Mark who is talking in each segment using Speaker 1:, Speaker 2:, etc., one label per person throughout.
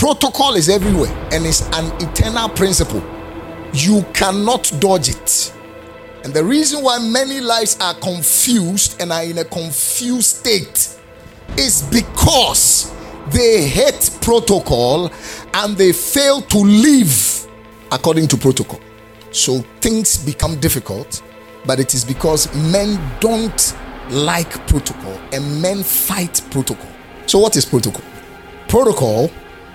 Speaker 1: protocol is everywhere and it's an eternal principle. You cannot dodge it. And the reason why many lives are confused and are in a confused state is because they hate protocol and they fail to live according to protocol. So things become difficult, but it is because men don't like protocol and men fight protocol. So, what is protocol? Protocol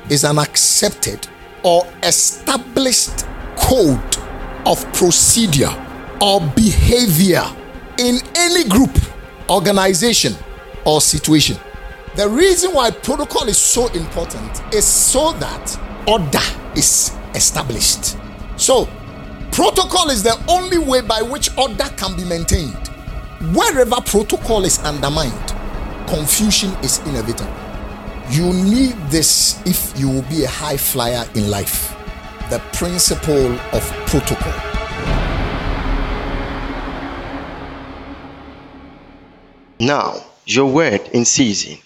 Speaker 1: is an accepted or established code of procedure or behavior in any group, organization, or situation. The reason why protocol is so important is so that order is established. So, protocol is the only way by which order can be maintained. Wherever protocol is undermined, confusion is inevitable. You need this if you will be a high flyer in life. The principle of protocol.
Speaker 2: Now, your word in season.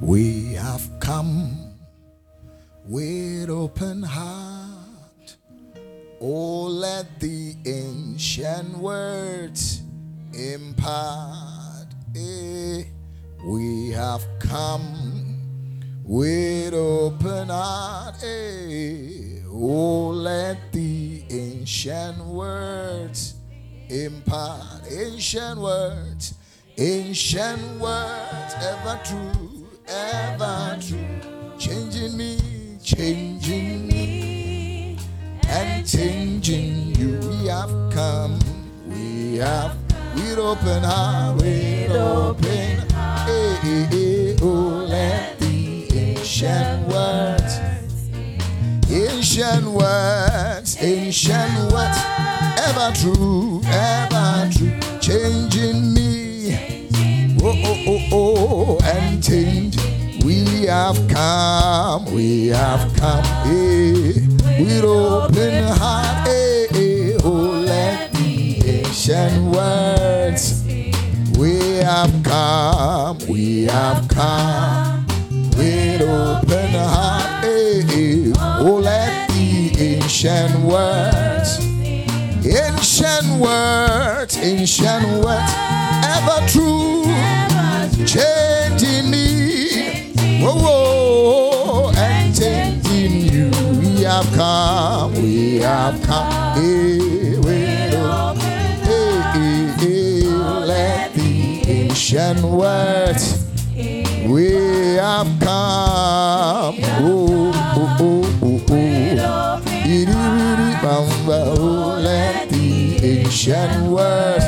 Speaker 1: We have come with open heart. Oh, let the ancient words impart. Eh, we have come with open heart. Eh, oh, let the ancient words impart. Ancient words, ancient words, ever true ever true, changing me, changing me, and changing you. We have come, we have with open heart, with open heart. Hey, hey, hey, oh, let the ancient words, ancient words, ancient words, ever true, ever true, changing me. Oh, oh, oh, oh, and change. We have come, we have come, eh, with open heart, eh, ancient words. We have come, we have come, with open heart, eh, oh, let the ancient words. Ancient words, ancient words, ever true, changing me, whoa, whoa, and changing you. We have come, we have come, hey, ancient words. We have come, oh, oh, oh, oh, oh. Let the ancient words.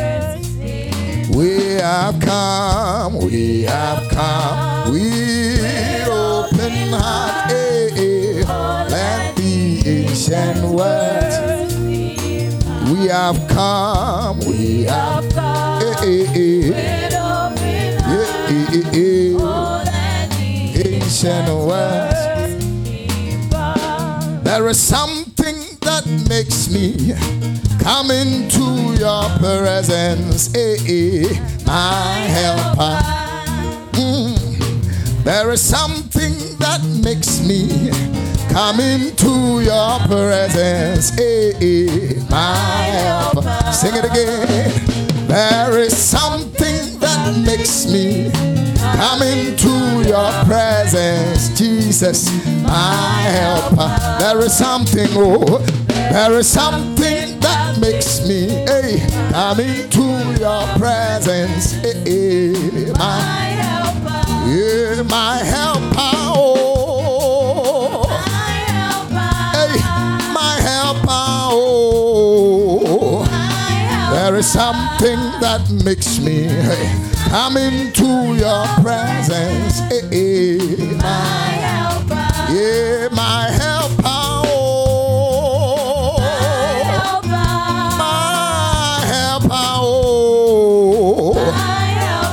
Speaker 1: We have come, we have come, with open heart. eh, eh. Let the ancient words. We have come, we have come. eh, eh. Eh, eh. There is something that makes me come into your presence, eh, eh, my helper. Mm. There is something that makes me come into your presence, eh, eh, my helper. Sing it again. There is something that makes me come into your presence, Jesus, my helper. There is something, oh, there is something that makes me, hey, come into your presence, eh, eh, my, yeah, my helper, oh, my helper, hey, my helper, oh. There is something that makes me hey, come into your presence. eh, eh, my, yeah, my helper. Oh, my helper. Oh,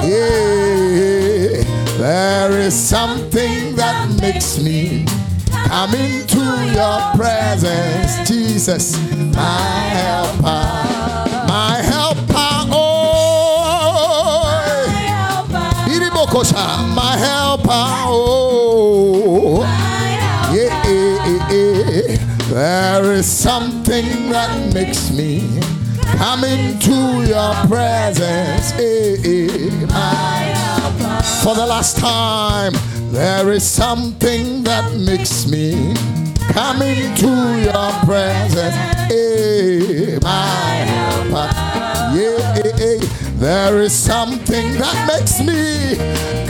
Speaker 1: yeah. There is something that makes me come into your presence, Jesus, my helper, Oh. Yeah. There is something that makes me come into your presence. For the last time, there is something that makes me come into your presence. My helper. Yeah there is something that makes me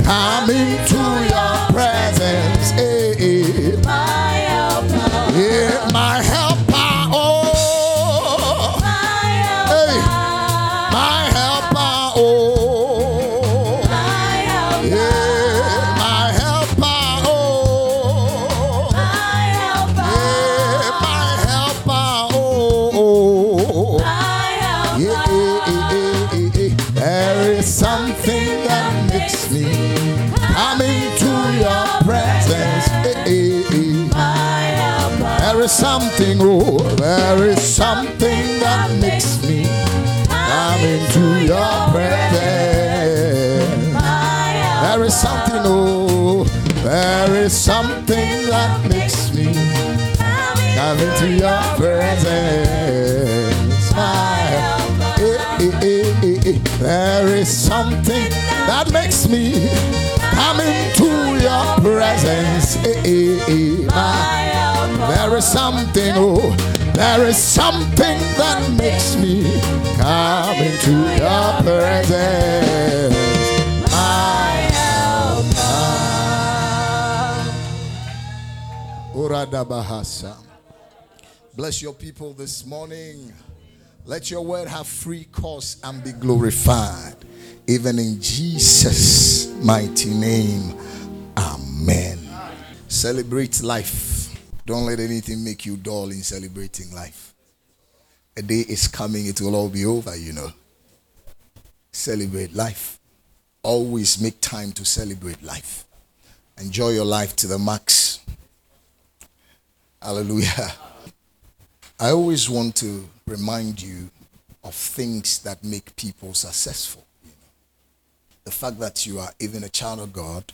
Speaker 1: come into your presence. Eh. Something, oh, there is something that makes me come into your presence. There is something, oh, there is something that makes me come into your presence. Eh, eh, eh. There is something that makes me come into your presence. Eh, eh, eh, my, there is something, oh, there is something that makes me come into your presence. My Uradabahasa. Bless your people this morning. Let your word have free course and be glorified. Even in Jesus' mighty name. Amen. Celebrate life. Don't let anything make you dull in celebrating life. A day is coming, it will all be over, you know. Celebrate life. Always make time to celebrate life. Enjoy your life to the max. Hallelujah. I always want to remind you of things that make people successful. The fact that you are even a child of God,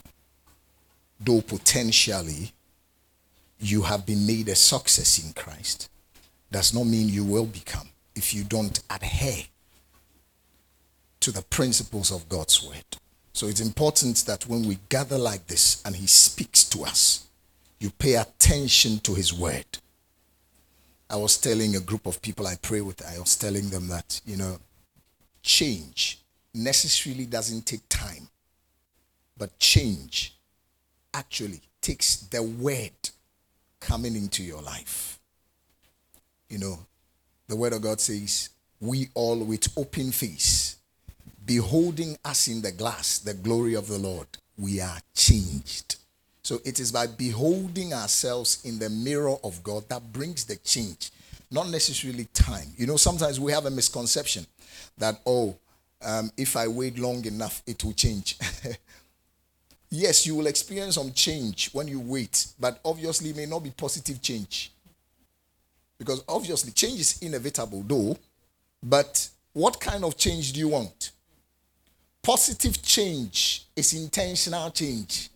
Speaker 1: though potentially you have been made a success in Christ, does not mean you will become if you don't adhere to the principles of God's word. So it's important that when we gather like this and He speaks to us, you pay attention to His word. I was telling a group of people I pray with, I was telling them that, you know, change necessarily doesn't take time, but change actually takes the word coming into your life. You know, the word of God says, We all with open face, beholding us in the glass, the glory of the Lord, we are changed. So it is by beholding ourselves in the mirror of God that brings the change, not necessarily time. You know, sometimes we have a misconception that, oh, um, if I wait long enough, it will change. yes, you will experience some change when you wait, but obviously, may not be positive change. Because obviously, change is inevitable, though. But what kind of change do you want? Positive change is intentional change.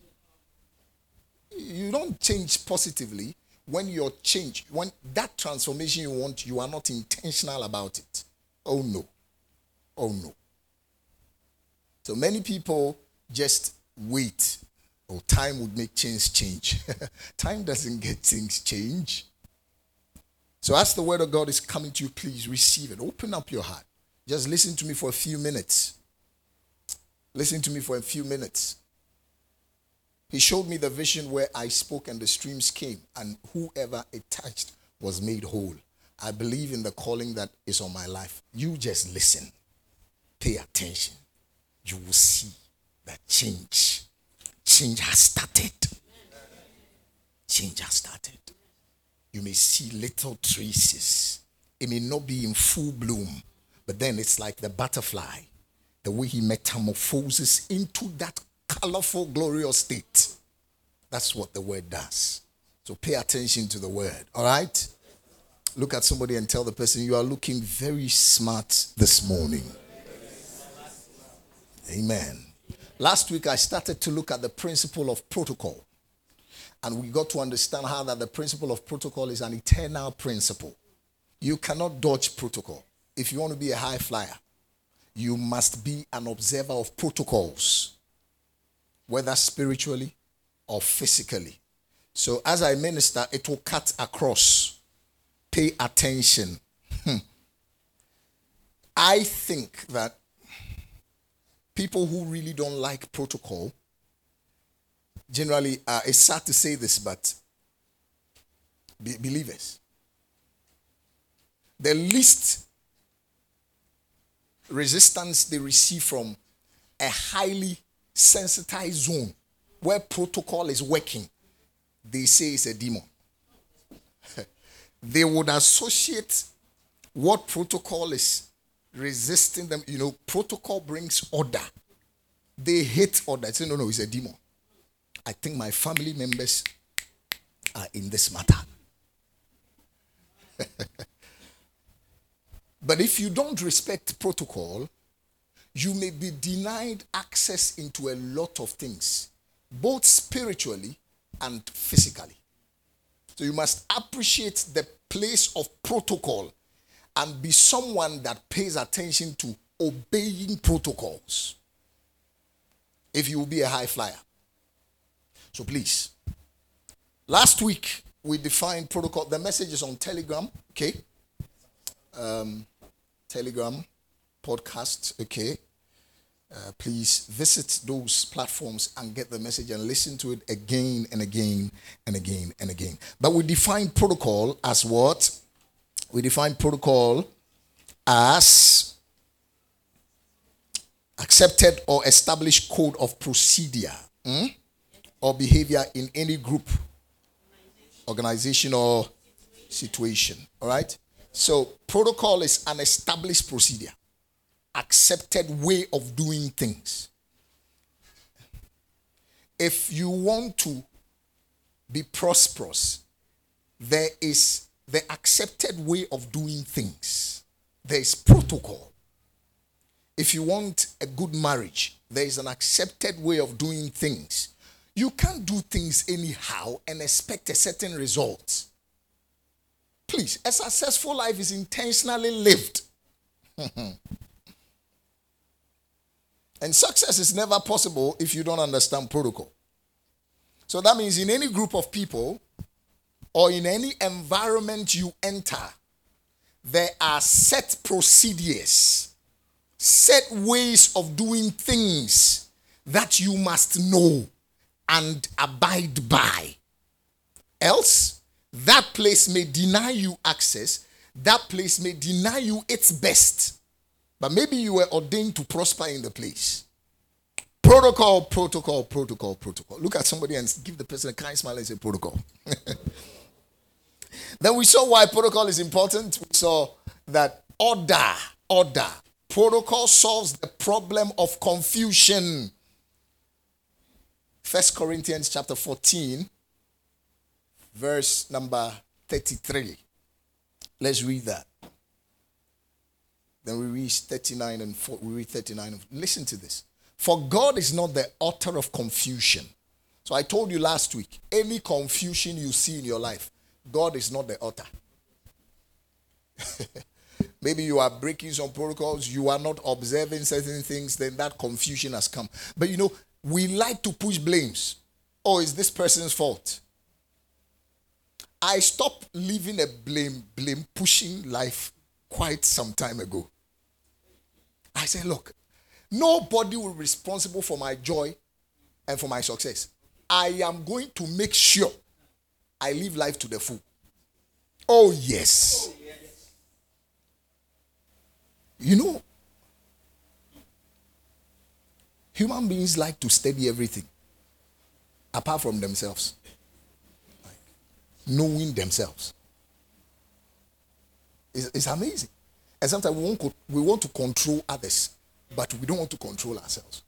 Speaker 1: You don't change positively when your change, when that transformation you want, you are not intentional about it. Oh no. Oh no. So many people just wait. Oh, time would make things change. time doesn't get things change. So as the word of God is coming to you, please receive it. Open up your heart. Just listen to me for a few minutes. Listen to me for a few minutes. He showed me the vision where I spoke and the streams came, and whoever it touched was made whole. I believe in the calling that is on my life. You just listen, pay attention. You will see that change. Change has started. Change has started. You may see little traces. It may not be in full bloom, but then it's like the butterfly, the way he metamorphoses into that colorful, glorious state. That's what the word does. So pay attention to the word, all right? Look at somebody and tell the person, You are looking very smart this morning. Amen. Last week, I started to look at the principle of protocol. And we got to understand how that the principle of protocol is an eternal principle. You cannot dodge protocol. If you want to be a high flyer, you must be an observer of protocols, whether spiritually or physically. So, as I minister, it will cut across. Pay attention. Hmm. I think that people who really don't like protocol generally, uh, it's sad to say this, but be- believers, the least resistance they receive from a highly sensitized zone where protocol is working, they say it's a demon. they would associate what protocol is resisting them. You know, protocol brings order. They hate order. Say, no, no, it's a demon. I think my family members are in this matter. but if you don't respect protocol, you may be denied access into a lot of things, both spiritually and physically. So you must appreciate the place of protocol and be someone that pays attention to obeying protocols if you will be a high flyer. So please. Last week we defined protocol. The message is on Telegram, okay? Um, Telegram podcast, okay? Uh, please visit those platforms and get the message and listen to it again and again and again and again. But we define protocol as what? We define protocol as accepted or established code of procedure. Hmm? or behavior in any group, organization, or situation. All right? So, protocol is an established procedure, accepted way of doing things. If you want to be prosperous, there is the accepted way of doing things, there is protocol. If you want a good marriage, there is an accepted way of doing things. You can't do things anyhow and expect a certain result. Please, a successful life is intentionally lived. and success is never possible if you don't understand protocol. So that means in any group of people or in any environment you enter, there are set procedures, set ways of doing things that you must know and abide by. Else, that place may deny you access, that place may deny you its best. But maybe you were ordained to prosper in the place. Protocol, protocol, protocol, protocol. Look at somebody and give the person a kind smile and say protocol. then we saw why protocol is important. We saw that order, order, protocol solves the problem of confusion. First Corinthians chapter 14, verse number 33. Let's read that. Then we read 39 and 4, we read 39. Listen to this. For God is not the author of confusion. So I told you last week, any confusion you see in your life, God is not the author. Maybe you are breaking some protocols, you are not observing certain things, then that confusion has come. But you know, we like to push blames. Oh, it's this person's fault. I stopped living a blame, blame pushing life quite some time ago. I said, look, nobody will be responsible for my joy and for my success. I am going to make sure I live life to the full. Oh, yes. You know, Human beings like to study everything apart from themselves, knowing themselves. It's, it's amazing. And sometimes we want, we want to control others, but we don't want to control ourselves.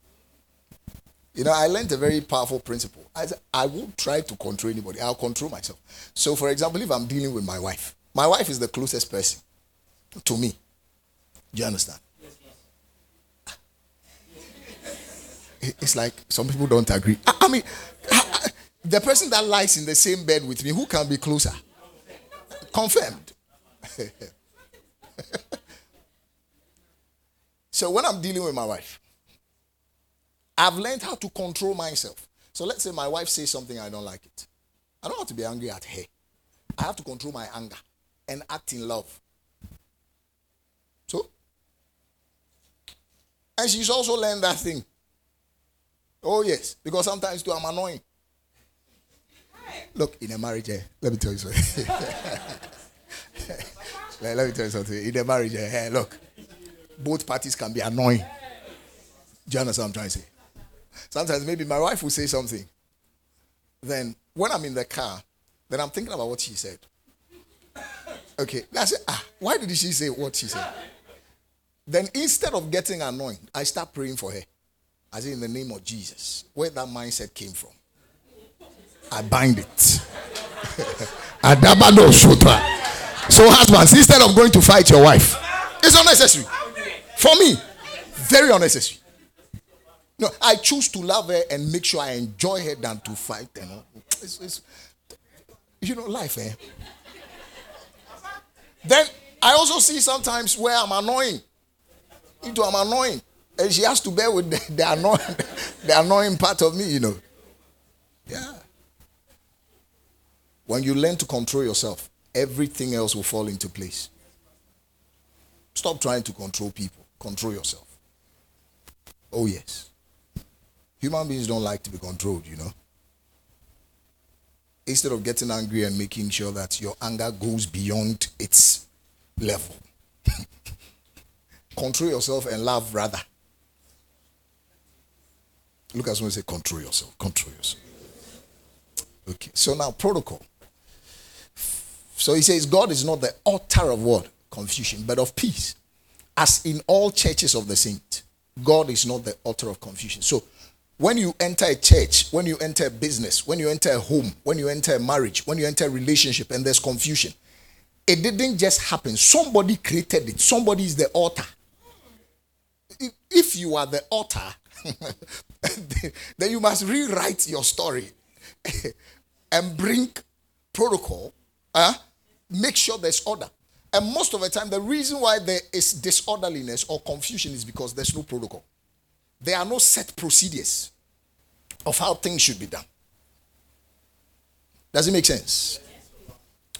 Speaker 1: You know, I learned a very powerful principle. I I won't try to control anybody. I'll control myself. So, for example, if I'm dealing with my wife, my wife is the closest person to me. Do you understand? it's like some people don't agree. I, mean, The person that lies in the same bed with me, who can be closer? Confirmed. so when I'm dealing with my wife, I've learned how to control myself. So let's say my wife says something I don't like it. I don't have to be angry at her. I have to control my anger and act in love. So, and she's also learned that thing. Oh, yes, because sometimes too I'm annoying. Look, in a marriage, eh, let me tell you something. let, let, me tell you something. In a marriage, eh, look, both parties can be annoying. Do you understand what I'm trying to say? Sometimes maybe my wife will say something. Then when I'm in the car, then I'm thinking about what she said. Okay, I say, ah, why did she say what she said? Then instead of getting annoyed, I start praying for her. As in the name of Jesus, where that mindset came from. I bind it. so, husbands, instead of going to fight your wife, it's unnecessary. For me, very unnecessary. No, I choose to love her and make sure I enjoy her than to fight. You know, it's, it's, you know life, eh? Then I also see sometimes where I'm annoying. Into I'm annoying, and she has to bear with the, the annoying, the annoying part of me. You know. Yeah. When you learn to control yourself, everything else will fall into place. Stop trying to control people. Control yourself. Oh, yes. Human beings don't like to be controlled, you know. Instead of getting angry and making sure that your anger goes beyond its level, control yourself and love rather. Look at someone say, control yourself. Control yourself. Okay. So now, protocol. So he says, God is not the author of what? Confusion, but of peace. As in all churches of the saints, God is not the author of confusion. So when you enter a church, when you enter a business, when you enter a home, when you enter a marriage, when you enter a relationship and there's confusion, it didn't just happen. Somebody created it. Somebody is the author. If you are the author, then you must rewrite your story and bring protocol, uh, make sure there's order. And most of the time, the reason why there is disorderliness or confusion is because there's no protocol. There are no set procedures of how things should be done. Does it make sense?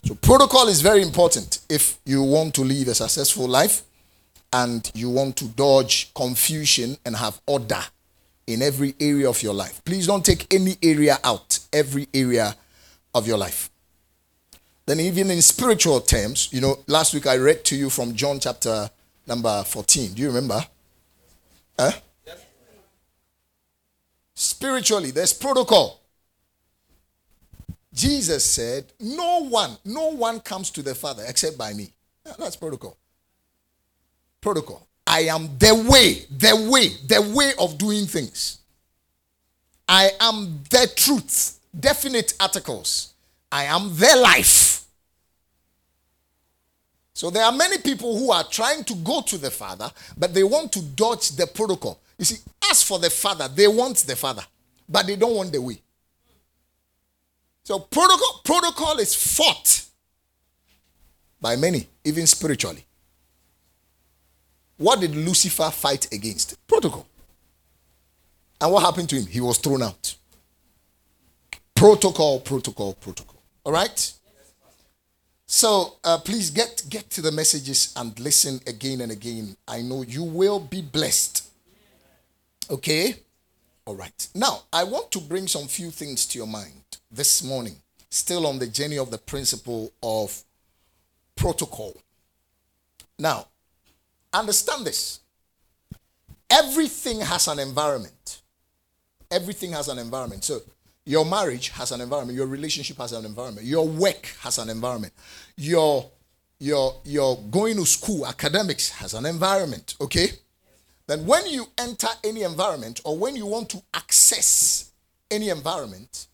Speaker 1: So, protocol is very important if you want to live a successful life and you want to dodge confusion and have order in every area of your life. Please don't take any area out, every area of your life. Then, even in spiritual terms, you know, last week I read to you from John chapter number 14. Do you remember? Huh? Spiritually, there's protocol. Jesus said, No one, no one comes to the Father except by me. That's protocol. Protocol. I am the way, the way, the way of doing things. I am the truth. Definite articles. I am the life. So there are many people who are trying to go to the Father, but they want to dodge the protocol. You see, as for the Father, they want the Father, but they don't want the way. So protocol, protocol is fought by many, even spiritually. What did Lucifer fight against? Protocol. And what happened to him? He was thrown out. Protocol, protocol, protocol. All right? So uh, please get get to the messages and listen again and again. I know you will be blessed. Okay? All right. Now, I want to bring some few things to your mind this morning, still on the journey of the principle of protocol. Now, understand this. Everything has an environment. Everything has an environment. So, your marriage has an environment, your relationship has an environment, your work has an environment. Your your your going to school, academics has an environment, okay? Then when you enter any environment or when you want to access any environment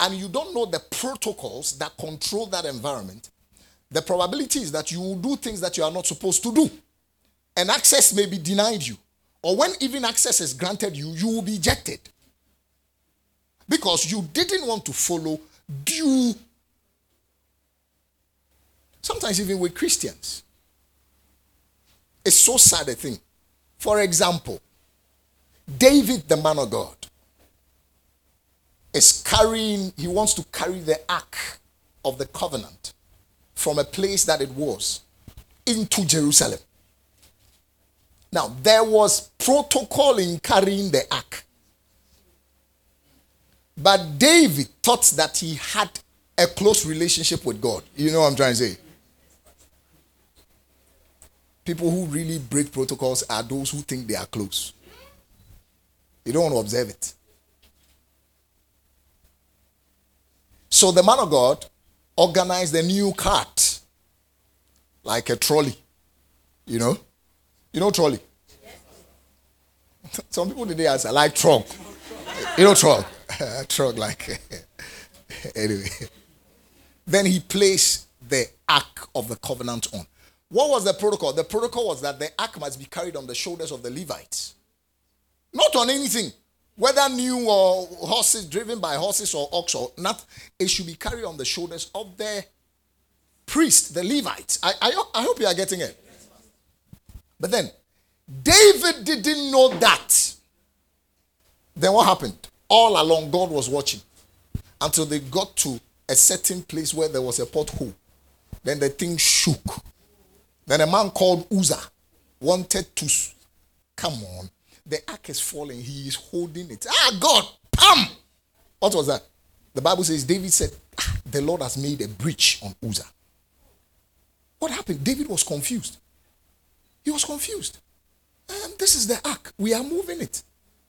Speaker 1: and you don't know the protocols that control that environment, the probability is that you will do things that you are not supposed to do. And access may be denied you. Or when even access is granted you, you will be ejected. because you didn't want to follow due. Sometimes, even with Christians, it's so sad a thing. For example, David, the man of God, is carrying, he wants to carry the ark of the covenant from a place that it was into Jerusalem. Now, there was protocol in carrying the ark. But David thought that he had a close relationship with God. You know what I'm trying to say? People who really break protocols are those who think they are close. You don't want to observe it. So the man of God organized a new cart, like a trolley. You know? You know trolley? Some people today answer like truck. You know truck? truck like anyway. Then he placed the ark of the covenant on. What was the protocol? The protocol was that the ark must be carried on the shoulders of the Levites. Not on anything. Whether new or horses driven by horses or ox or not, it should be carried on the shoulders of the priest, the Levites. I, I, I hope you are getting it. But then, David didn't know that. Then what happened? All along, God was watching until they got to a certain place where there was a pothole. Then the thing shook. Then a man called Uzzah wanted to come on the ark is falling. He is holding it. Ah, God, pam! What was that? The Bible says David said, ah, The Lord has made a breach on Uzzah. What happened? David was confused. He was confused. Um, this is the ark. We are moving it.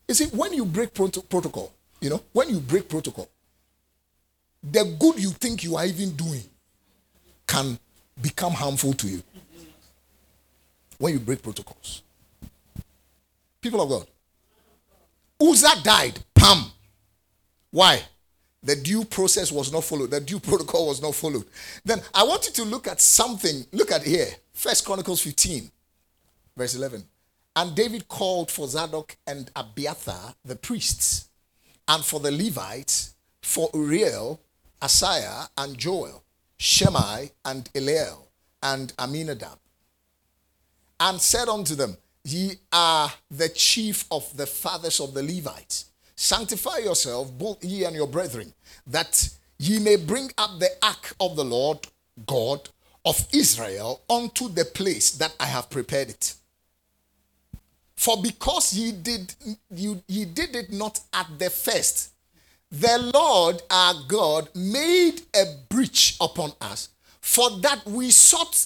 Speaker 1: You see, when you break protocol, you know, when you break protocol, the good you think you are even doing can become harmful to you. When you break protocols. People of God. Uzzah died. Pam. Why? The due process was not followed. The due protocol was not followed. Then I want you to look at something. Look at here. First Chronicles 15, verse 11. And David called for Zadok and Abiathar, the priests, and for the Levites, for Uriel, Asaiah, and Joel, Shemaiah, and Eliel, and Amminadab, and said unto them, Ye are the chief of the fathers of the Levites. Sanctify yourself, both ye and your brethren, that ye may bring up the ark of the Lord God of Israel unto the place that I have prepared it. For because ye did you ye did it not at the first, the Lord our God made a breach upon us, for that we sought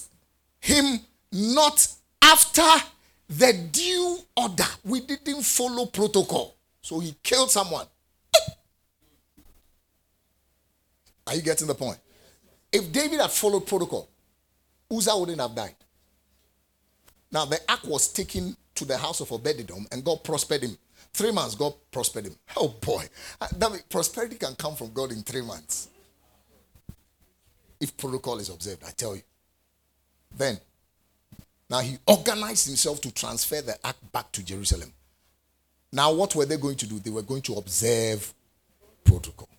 Speaker 1: him not after the due order. We didn't follow protocol. So he killed someone. Are you getting the point? If David had followed protocol, Uzzah wouldn't have died. Now the ark was taken to the house of Obed-edom and God prospered him. Three months, God prospered him. Oh boy. Uh, prosperity can come from God in three months. If protocol is observed, I tell you. Then now he organized himself to transfer the ark back to Jerusalem. Now, what were they going to do? They were going to observe protocol.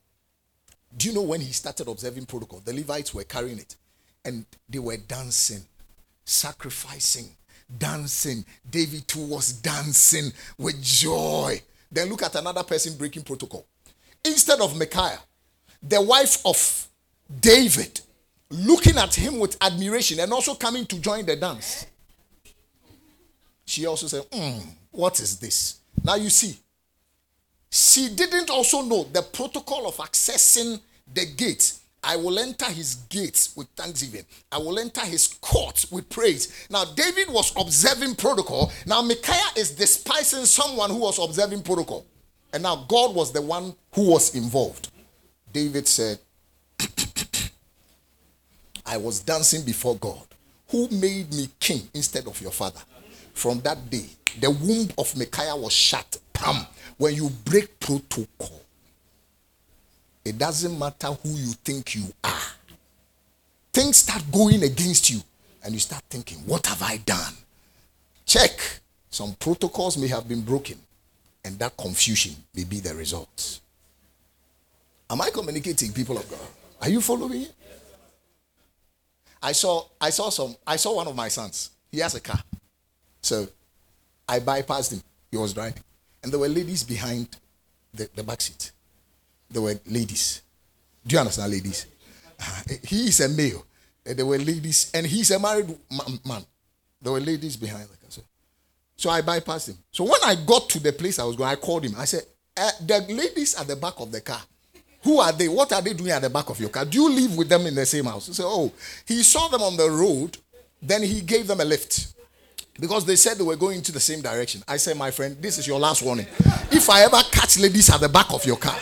Speaker 1: Do you know when he started observing protocol? The Levites were carrying it and they were dancing, sacrificing, dancing. David too was dancing with joy. Then look at another person breaking protocol. Instead of Micaiah, the wife of David, looking at him with admiration and also coming to join the dance she also said, mm, What is this? Now you see, she didn't also know the protocol of accessing the gate. I will enter his gates with thanksgiving. I will enter his courts with praise. Now, David was observing protocol. Now, Micaiah is despising someone who was observing protocol. And now, God was the one who was involved. David said, I was dancing before God, who made me king instead of your father from that day, the womb of Micaiah was shut. Pam. When you break protocol, it doesn't matter who you think you are. Things start going against you, and you start thinking, What have I done? Check. Some protocols may have been broken, and that confusion may be the result. Am I communicating, people of God? Are you following? I saw I saw some I saw one of my sons. He has a car. So I bypassed him. He was driving. And there were ladies behind the, the back seat. There were ladies. Do you understand, ladies? he is a male. There were ladies, and he's a married man. There were ladies behind the car. So, so I bypassed him. So when I got to the place I was going, I called him. I said, uh, The ladies at the back of the car, who are they? What are they doing at the back of your car? Do you live with them in the same house? He said, Oh, he saw them on the road, then he gave them a lift because they said they were going into the same direction. I said, My friend, this is your last warning. If I ever catch ladies at the back of your car,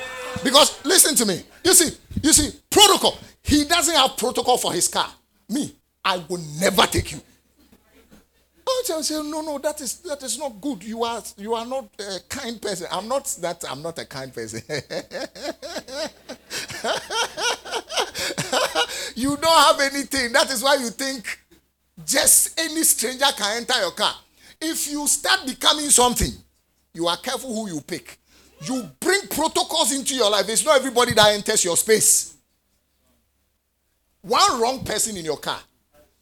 Speaker 1: because listen to me, you see, you see, protocol. He doesn't have protocol for his car. Me, I will never take you. I say, no, no, that is that is not good. You are you are not a kind person. I'm not that. I'm not a kind person. you don't have anything. That is why you think just any stranger can enter your car. If you start becoming something, you are careful who you pick. You bring protocols into your life. It's not everybody that enters your space. One wrong person in your car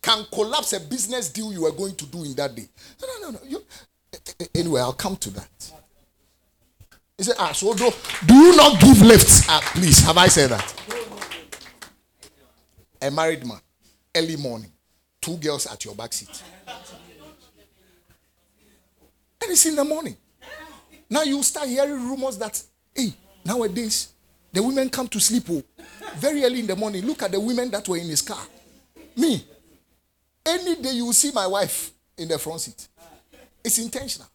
Speaker 1: can collapse a business deal you are going to do in that day. No, no, no, no. You, anyway, I'll come to that. He said, Ah, so do, do you not give lifts? Ah, please, have I said that? A married man, early morning, two girls at your back seat. And it's in the morning. Now you start hearing rumors that, hey, nowadays, the women come to sleep oh, very early in the morning. Look at the women that were in his car. Me, any day you see my wife in the front seat. It's intentional.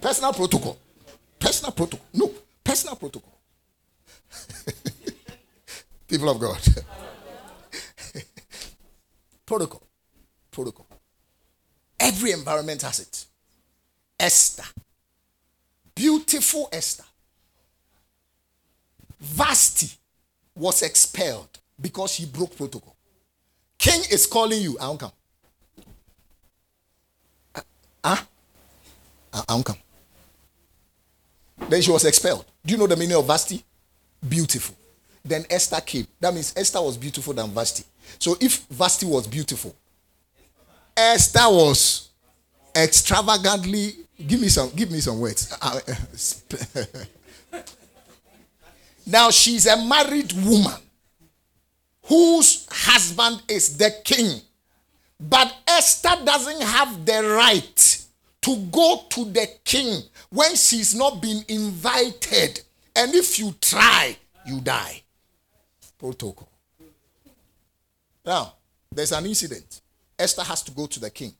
Speaker 1: Personal protocol. Personal protocol. No, personal protocol. People of God. protocol. Protocol. Every environment has it. Esther. Beautiful Esther. Vashti was expelled because he broke protocol. King is calling you. I won't come. Ah, uh, I won't come. Then she was expelled. Do you know the meaning of Vashti? Beautiful. Then Esther came. That means Esther was beautiful than Vashti. So if Vashti was beautiful, Esther was extravagantly. Give me some. Give me some words. Uh, now she's a married woman whose husband is the king. But Esther doesn't have the right to go to the king when she's not been invited. And if you try, you die. Protocol. Now, there's an incident. Esther has to go to the king.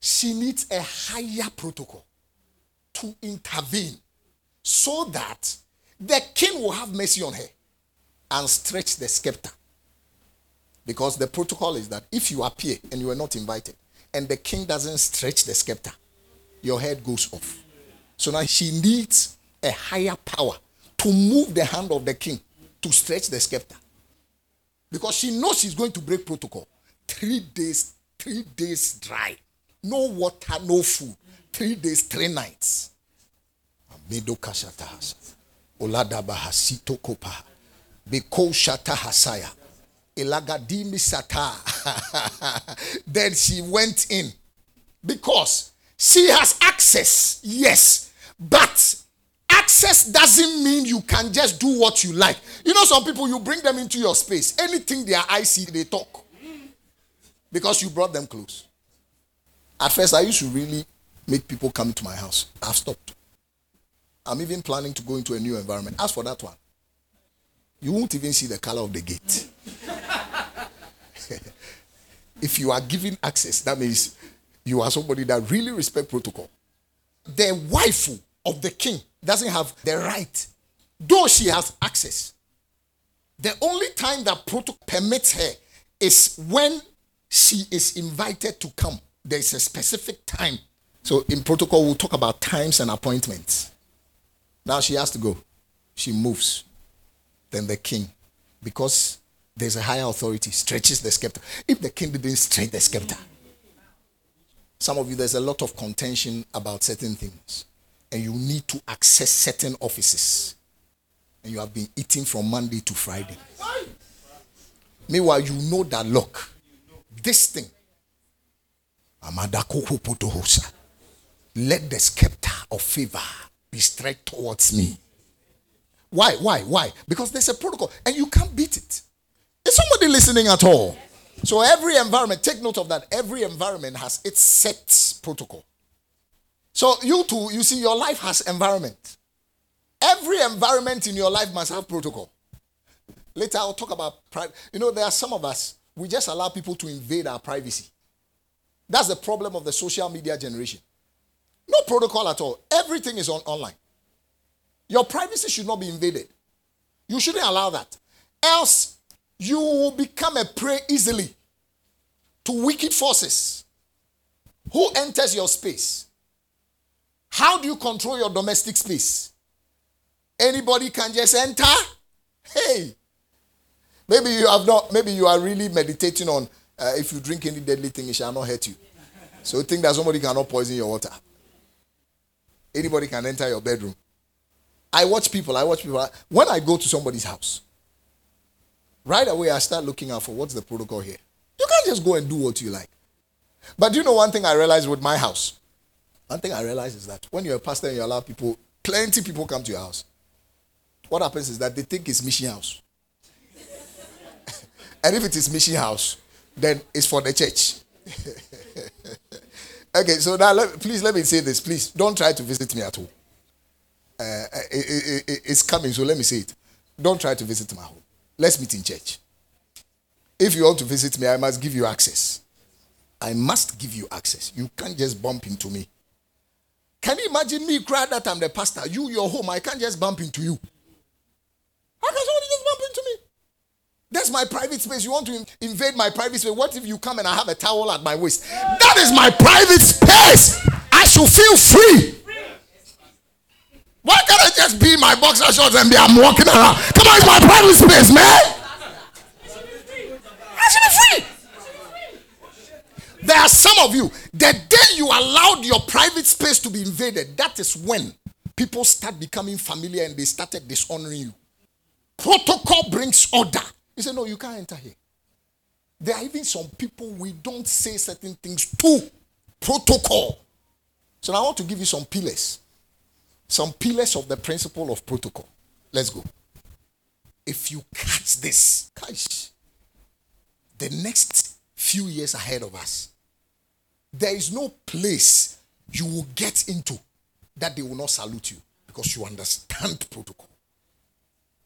Speaker 1: She needs a higher protocol to intervene so that the king will have mercy on her and stretch the scepter. Because the protocol is that if you appear and you are not invited, and the king doesn't stretch the scepter, your head goes off. So now she needs a higher power to move the hand of the king to stretch the scepter. Because she knows she's going to break protocol. Three days, three days dry. No water, no food. Three days, three nights. Oladabaha kopa. Biko shata hasaya. Ilagadimi sata. then she went in. Because she has access, yes. But access doesn't mean you can just do what you like. You know, some people, you bring them into your space. Anything their eyes see, they talk. Because you brought them close. At first, I used to really make people come to my house. I've stopped. I'm even planning to go into a new environment. As for that one, you won't even see the color of the gate. if you are given access, that means you are somebody that really respect protocol. The wife of the king doesn't have the right, though she has access. The only time that protocol permits her is when she is invited to come. There is a specific time. So in protocol, we'll talk about times and appointments. Now she has to go. She moves Then the king because there's a higher authority, stretches the scepter. If the king didn't stretch the scepter, some of you, there's a lot of contention about certain things. And you need to access certain offices. And you have been eating from Monday to Friday. Meanwhile, you know that look, this thing, let the scepter of favor be straight towards me. Why? Why? Why? Because there's a protocol and you can't beat it. Is somebody listening at all? So every environment, take note of that. Every environment has its set protocol. So you too, you see, your life has environment. Every environment in your life must have protocol. Later, I'll talk about private. You know, there are some of us, we just allow people to invade our privacy. That's the problem of the social media generation. No protocol at all. Everything is on online. Your privacy should not be invaded. You shouldn't allow that. Else, you will become a prey easily to wicked forces. Who enters your space? How do you control your domestic space? Anybody can just enter? Hey, maybe you have not, maybe you are really meditating on uh, if you drink any deadly thing, it shall not hurt you. So think that somebody cannot poison your water. Anybody can enter your bedroom. I watch people, I watch people. When I go to somebody's house, right away I start looking out for what's the protocol here. You can't just go and do what you like. But do you know one thing I realized with my house? One thing I realize is that when you're a pastor and you allow people, plenty people come to your house. What happens is that they think it's mission house. and if it is mission house, then it's for the church. okay, so now let, please let me say this. Please don't try to visit me at home. Uh, it, it, it's coming, so let me say it. Don't try to visit my home. Let's meet in church. If you want to visit me, I must give you access. I must give you access. You can't just bump into me. Can you imagine me cry that I'm the pastor? You, your home, I can't just bump into you. How can somebody just bump into me? That's my private space. You want to invade my private space? What if you come and I have a towel at my waist? That is my private space. I should feel free. Why can't I just be in my boxer shorts and be I'm walking around? Come on, it's my private space, man. I should be free. There are some of you, the day you allowed your private space to be invaded, that is when people start becoming familiar and they started dishonoring you. Protocol brings order. You say, No, you can't enter here. There are even some people we don't say certain things to. Protocol. So now I want to give you some pillars. Some pillars of the principle of protocol. Let's go. If you catch this, catch the next few years ahead of us, there is no place you will get into that they will not salute you because you understand protocol.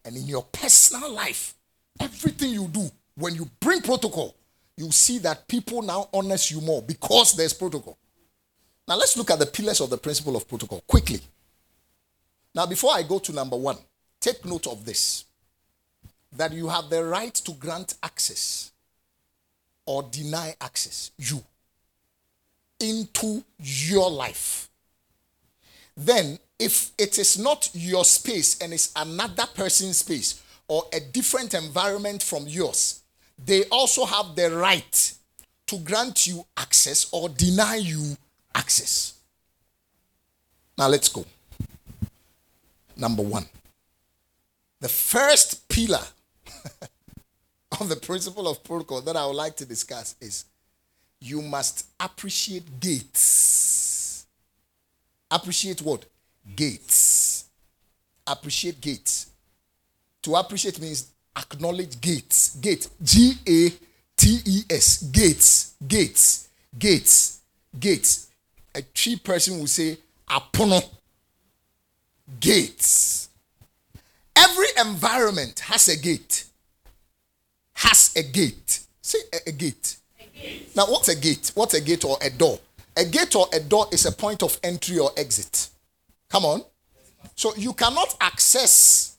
Speaker 1: And in your personal life, everything you do, when you bring protocol, you see that people now honors you more because there's protocol. Now let's look at the pillars of the principle of protocol quickly. Now, before I go to number one, take note of this that you have the right to grant access or deny access, you, into your life. Then, if it is not your space and it's another person's space or a different environment from yours, they also have the right to grant you access or deny you access. Now, let's go. Number one, the first pillar of the principle of protocol that I would like to discuss is you must appreciate gates. Appreciate what? Gates. Appreciate gates. To appreciate means acknowledge gates. Gate. G A T E S. Gates. Gates. Gates. Gates. A Twi person will say apono. Gates. Every environment has a gate has a gate. Say a, a, gate. Now, what's a gate? What's a gate or a door? A gate or a door is a point of entry or exit. Come on. So you cannot access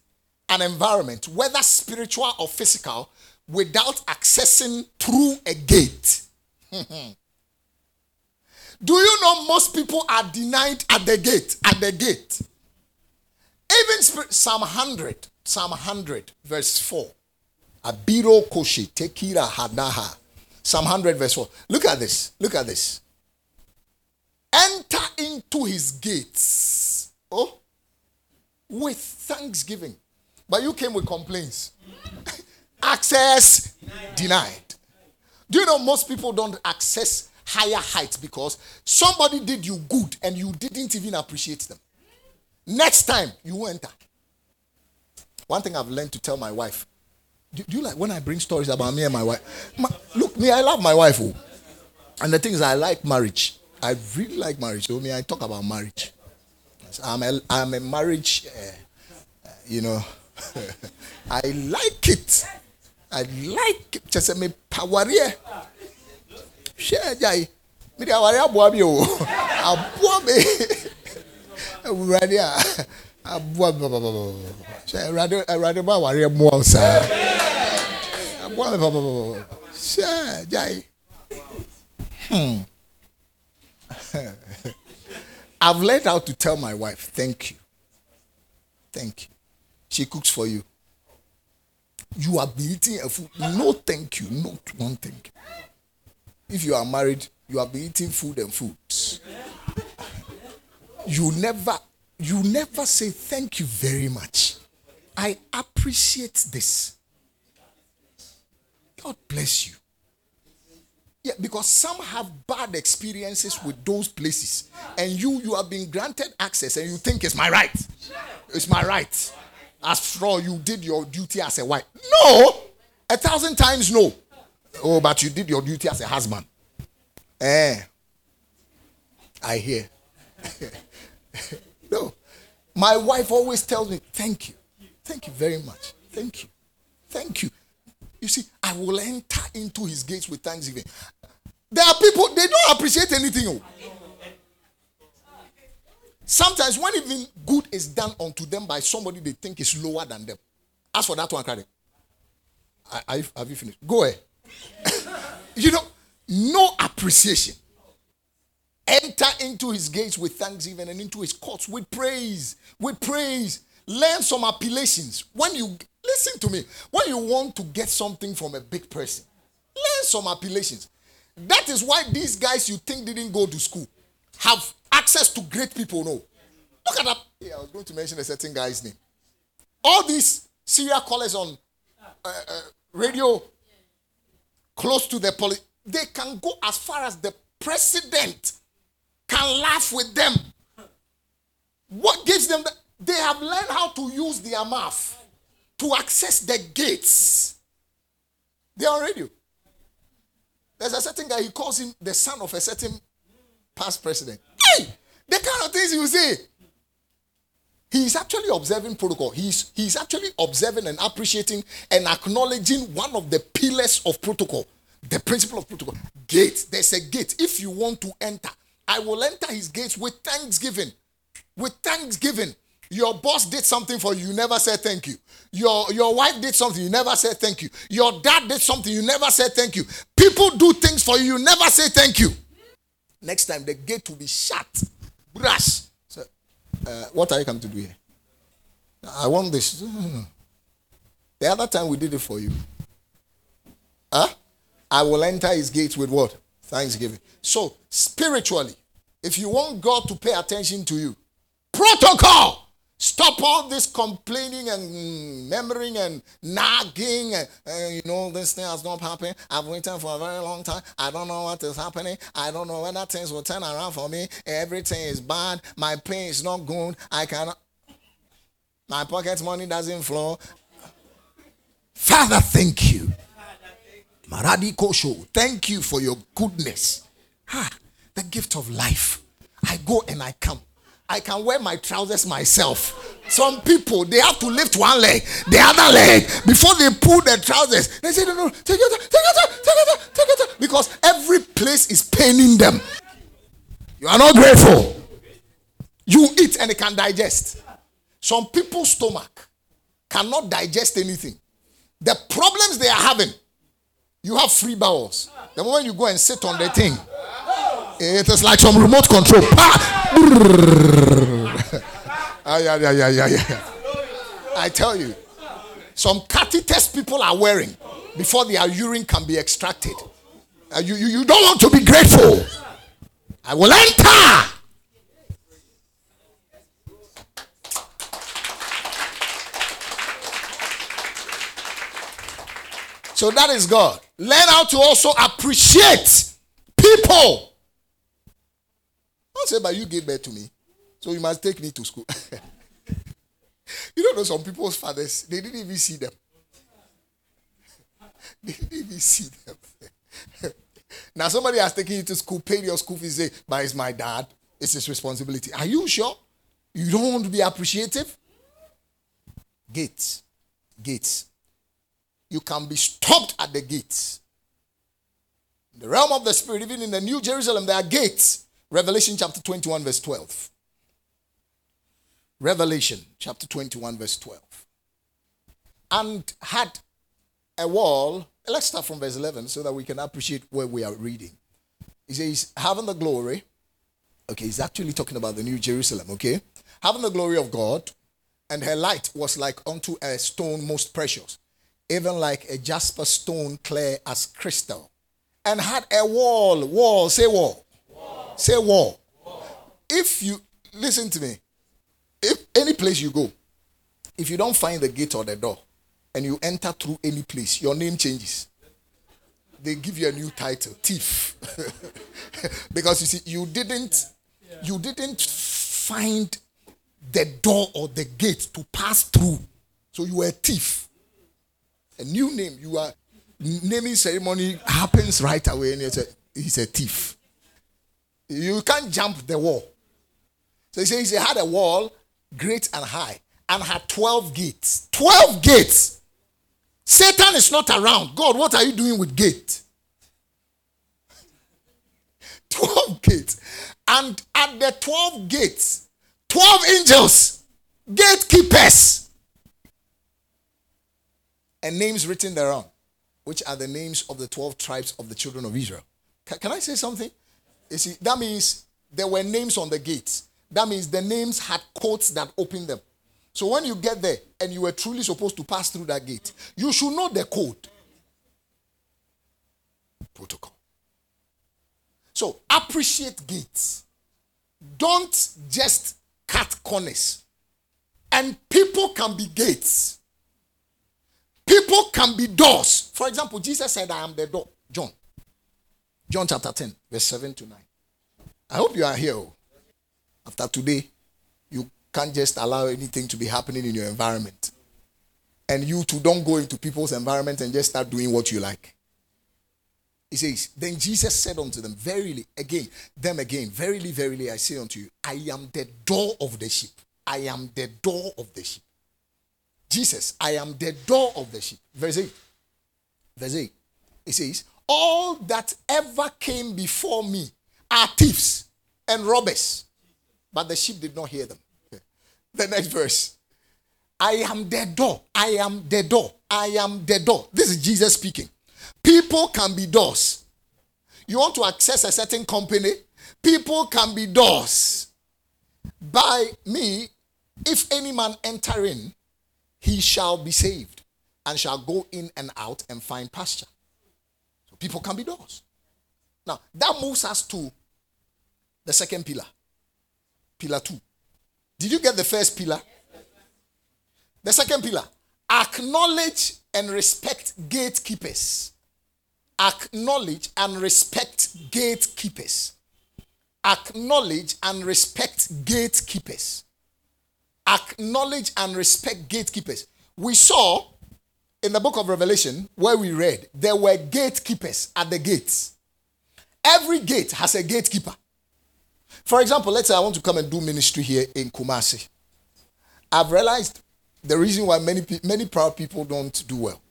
Speaker 1: an environment, whether spiritual or physical, without accessing through a gate. Do you know most people are denied at the gate? At the gate. Even Psalm 100, Psalm 100, verse 4. Abiro koshi tekira hanaha. Psalm 100 verse 4. Look at this. Look at this. Enter into his gates Oh, with thanksgiving. But you came with complaints. access denied. Do you know most people don't access higher heights because somebody did you good and you didn't even appreciate them? Next time you enter. One thing I've learned to tell my wife do, do you like when I bring stories about me and my wife? Ma, look, me, I love my wife. Oh. And the thing is, I like marriage. I really like marriage. So, me, I talk about marriage. I'm a, I'm a marriage, uh, you know, I like it. I like it. Just me power eh. here. Share jai. Me de aware aboa bi o. Aboa me. Awurade a ba ba. Share awurade awurade ba aware mo sa. Ba ba. Jai. Hmm. I've learned how to tell my wife, thank you. Thank you. She cooks for you. You are eating a food. No, thank you. Not one you. If you are married, you have been eating food and foods. You never, you never say thank you very much. I appreciate this. God bless you. Yeah, because some have bad experiences with those places, and you you have been granted access, and you think it's my right. It's my right. After all, you did your duty as a wife. No, a thousand times no. Oh, but you did your duty as a husband. Eh, I hear. no, my wife always tells me, "Thank you, thank you very much, thank you, thank you." You see, I will enter into his gates with thanksgiving. There are people, they don't appreciate anything. Oh. Sometimes when even good is done unto them by somebody they think is lower than them. As for that one, Cardi, I, I, have you finished? Go ahead. you know, no appreciation. Enter into his gates with thanksgiving and into his courts with praise. With praise. Learn some appellations. When you Listen to me. When you want to get something from a big person, learn some appellations. That is why these guys you think didn't go to school have access to great people. No. Look at that. Yeah, I was going to mention a certain guy's name. All these serial callers on uh, uh, radio close to the police, they can go as far as the president can laugh with them. What gives them that? They have learned how to use their mouth to access the gates. They are on radio. There's a certain guy, he calls him the son of a certain past president. Hey, the kind of things you say. He is actually observing protocol. He's, he's actually observing and appreciating and acknowledging one of the pillars of protocol, the principle of protocol. Gate. There's a gate. If you want to enter, I will enter his gates with thanksgiving. With thanksgiving. Your boss did something for you, you never said thank you. Your, your wife did something, you never said thank you. Your dad did something, you never said thank you. People do things for you, you never say thank you. Next time, the gate will be shut. Brush. So, uh, what are you coming to do here? I want this. The other time we did it for you. Huh? I will enter his gates with what? Thanksgiving. So, spiritually, if you want God to pay attention to you, protocol Stop all this complaining and murmuring and nagging. And, you know, this thing has not happened. I've waited for a very long time. I don't know what is happening. I don't know whether things will turn around for me. Everything is bad. My pay is not good. I cannot. My pocket money doesn't flow. Father, thank you. Maradi Kosho, thank you for your goodness. The gift of life. I go and I come. I can wear my trousers myself. Some people they have to lift one leg, the other leg before they pull their trousers. They say, no, no, take it, take it, take it, take it, because every place is paining them. You are not grateful. You eat and it can digest. Some people's stomach cannot digest anything. The problems they are having, you have free bowels. The moment you go and sit on the thing, it is like some remote control ay, ay, ay, ay, ay, ay. I tell you, some catheters people are wearing before their urine can be extracted. Uh, you, you, you don't want to be grateful. I will enter. So that is God. Learn how to also appreciate people. Don't say, but you gave birth to me. So you must take me to school. you don't know some people's fathers, they didn't even see them. they didn't even see them. now somebody has taken you to school, paid your school fees, say, but it's my dad. It's his responsibility. Are you sure? You don't want to be appreciative? Gates. Gates. You can be stopped at the gates. In the realm of the spirit, even in the New Jerusalem, there are gates. Revelation chapter 21, verse 12. Revelation chapter 21, verse 12. And had a wall. Let's start from verse 11 so that we can appreciate where we are reading. He says, having the glory. Okay, he's actually talking about the New Jerusalem, okay? Having the glory of God, and her light was like unto a stone most precious, even like a jasper stone clear as crystal, and had a wall. Wall, say wall. Say wall. wall. If you listen to me, if any place you go, if you don't find the gate or the door, and you enter through any place, your name changes. They give you a new title, thief. because you see, you didn't you didn't find the door or the gate to pass through. So you were a thief. A new name. You are naming ceremony happens right away, and he's a thief. You can't jump the wall. So he says he had a wall great and high and had 12 gates. 12 gates. Satan is not around. God, what are you doing with gate? 12 gates. And at the 12 gates, 12 angels, gatekeepers, and names written thereon, which are the names of the 12 tribes of the children of Israel. Can, can I say something? You see, that means there were names on the gates. That means the names had codes that opened them. So when you get there and you were truly supposed to pass through that gate, you should know the code. Protocol. So appreciate gates. Don't just cut corners. And people can be gates. People can be doors. For example, Jesus said, I am the door. John. John chapter 10, verse 7 to 9. I hope you are here. Oh. After today, you can't just allow anything to be happening in your environment. And you too don't go into people's environment and just start doing what you like. He says, Then Jesus said unto them, Verily, again, them again, verily, verily, I say unto you, I am the door of the sheep. I am the door of the sheep. Jesus, I am the door of the sheep. Verse 8. Verse 8. He says, All that ever came before me are thieves and robbers, but the sheep did not hear them. The next verse. I am the door. I am the door. I am the door. This is Jesus speaking. People can be doors. You want to access a certain company, people can be doors. By me, if any man enter in, he shall be saved and shall go in and out and find pasture. People can be doors. Now, that moves us to the second pillar. Pillar two. Did you get the first pillar? The second pillar. Acknowledge and respect gatekeepers acknowledge and respect gatekeepers. Acknowledge and respect gatekeepers. Acknowledge and respect gatekeepers. We saw in the book of Revelation where we read there were gatekeepers at the gates. Every gate has a gatekeeper. For example, let's say I want to come and do ministry here in Kumasi. I've realized the reason why many many proud people don't do well.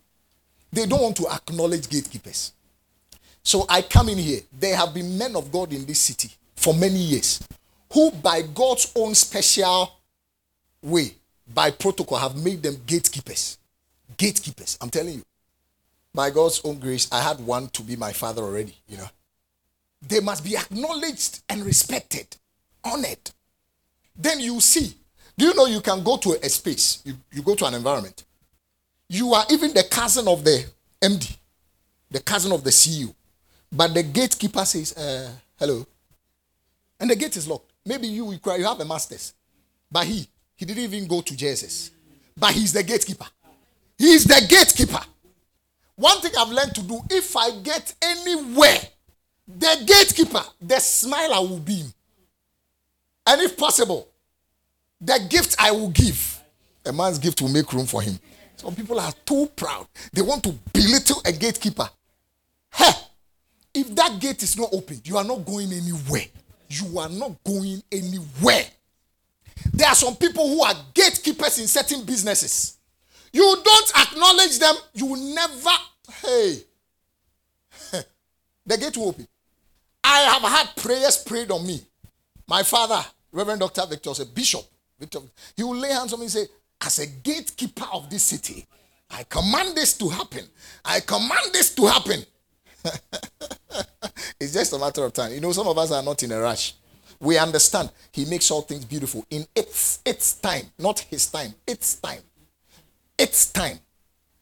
Speaker 1: They don't want to acknowledge gatekeepers. So I come in here. There have been men of God in this city for many years who, by God's own special way, by protocol, have made them gatekeepers. Gatekeepers, I'm telling you. By God's own grace, I had one to be my father already, you know. They must be acknowledged and respected, honored. Then you see. Do you know you can go to a space, you, you go to an environment. You are even the cousin of the MD, the cousin of the CEO. But the gatekeeper says, uh, hello. And the gate is locked. Maybe you, you have a master's. But he, he didn't even go to JSS. But he's the gatekeeper. He is the gatekeeper. One thing I've learned to do if I get anywhere, the gatekeeper, the smile I will beam. And if possible, the gift I will give. A man's gift will make room for him. Some people are too proud. They want to belittle a gatekeeper. Hey, if that gate is not open, you are not going anywhere. You are not going anywhere. There are some people who are gatekeepers in certain businesses. You don't acknowledge them, you will never. Hey, the gate will open. I have had prayers prayed on me. My father, Reverend Dr. Victor, was a bishop. Victor, he will lay hands on me and say, As a gatekeeper of this city, I command this to happen. I command this to happen. it's just a matter of time. You know, some of us are not in a rush. We understand he makes all things beautiful in its its time, not his time. Its time. Its time.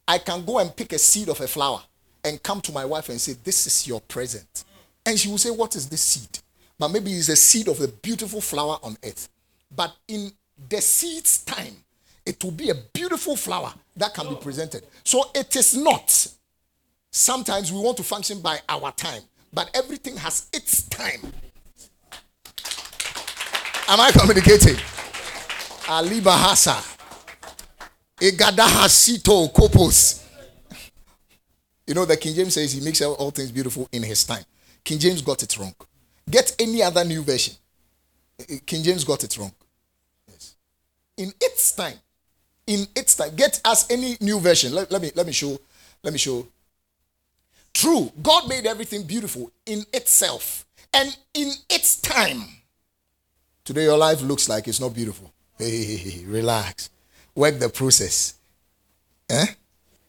Speaker 1: I can go and pick a seed of a flower and come to my wife and say, This is your present. And she will say, What is this seed? But maybe it's a seed of a beautiful flower on earth. But in the seed's time, it will be a beautiful flower that can be presented. So it is not. Sometimes we want to function by our time, but everything has its time. Am I communicating? Ali Bahasa. You know, the King James says he makes all things beautiful in his time. King James got it wrong. Get any other new version. Eh, King James got it wrong. Yes. In its time. In its time. Get us any new version. Let, let me let me show. Let me show. True. God made everything beautiful in itself and in its time. Today your life looks like it's not beautiful. Hey, relax. Work the process. Eh?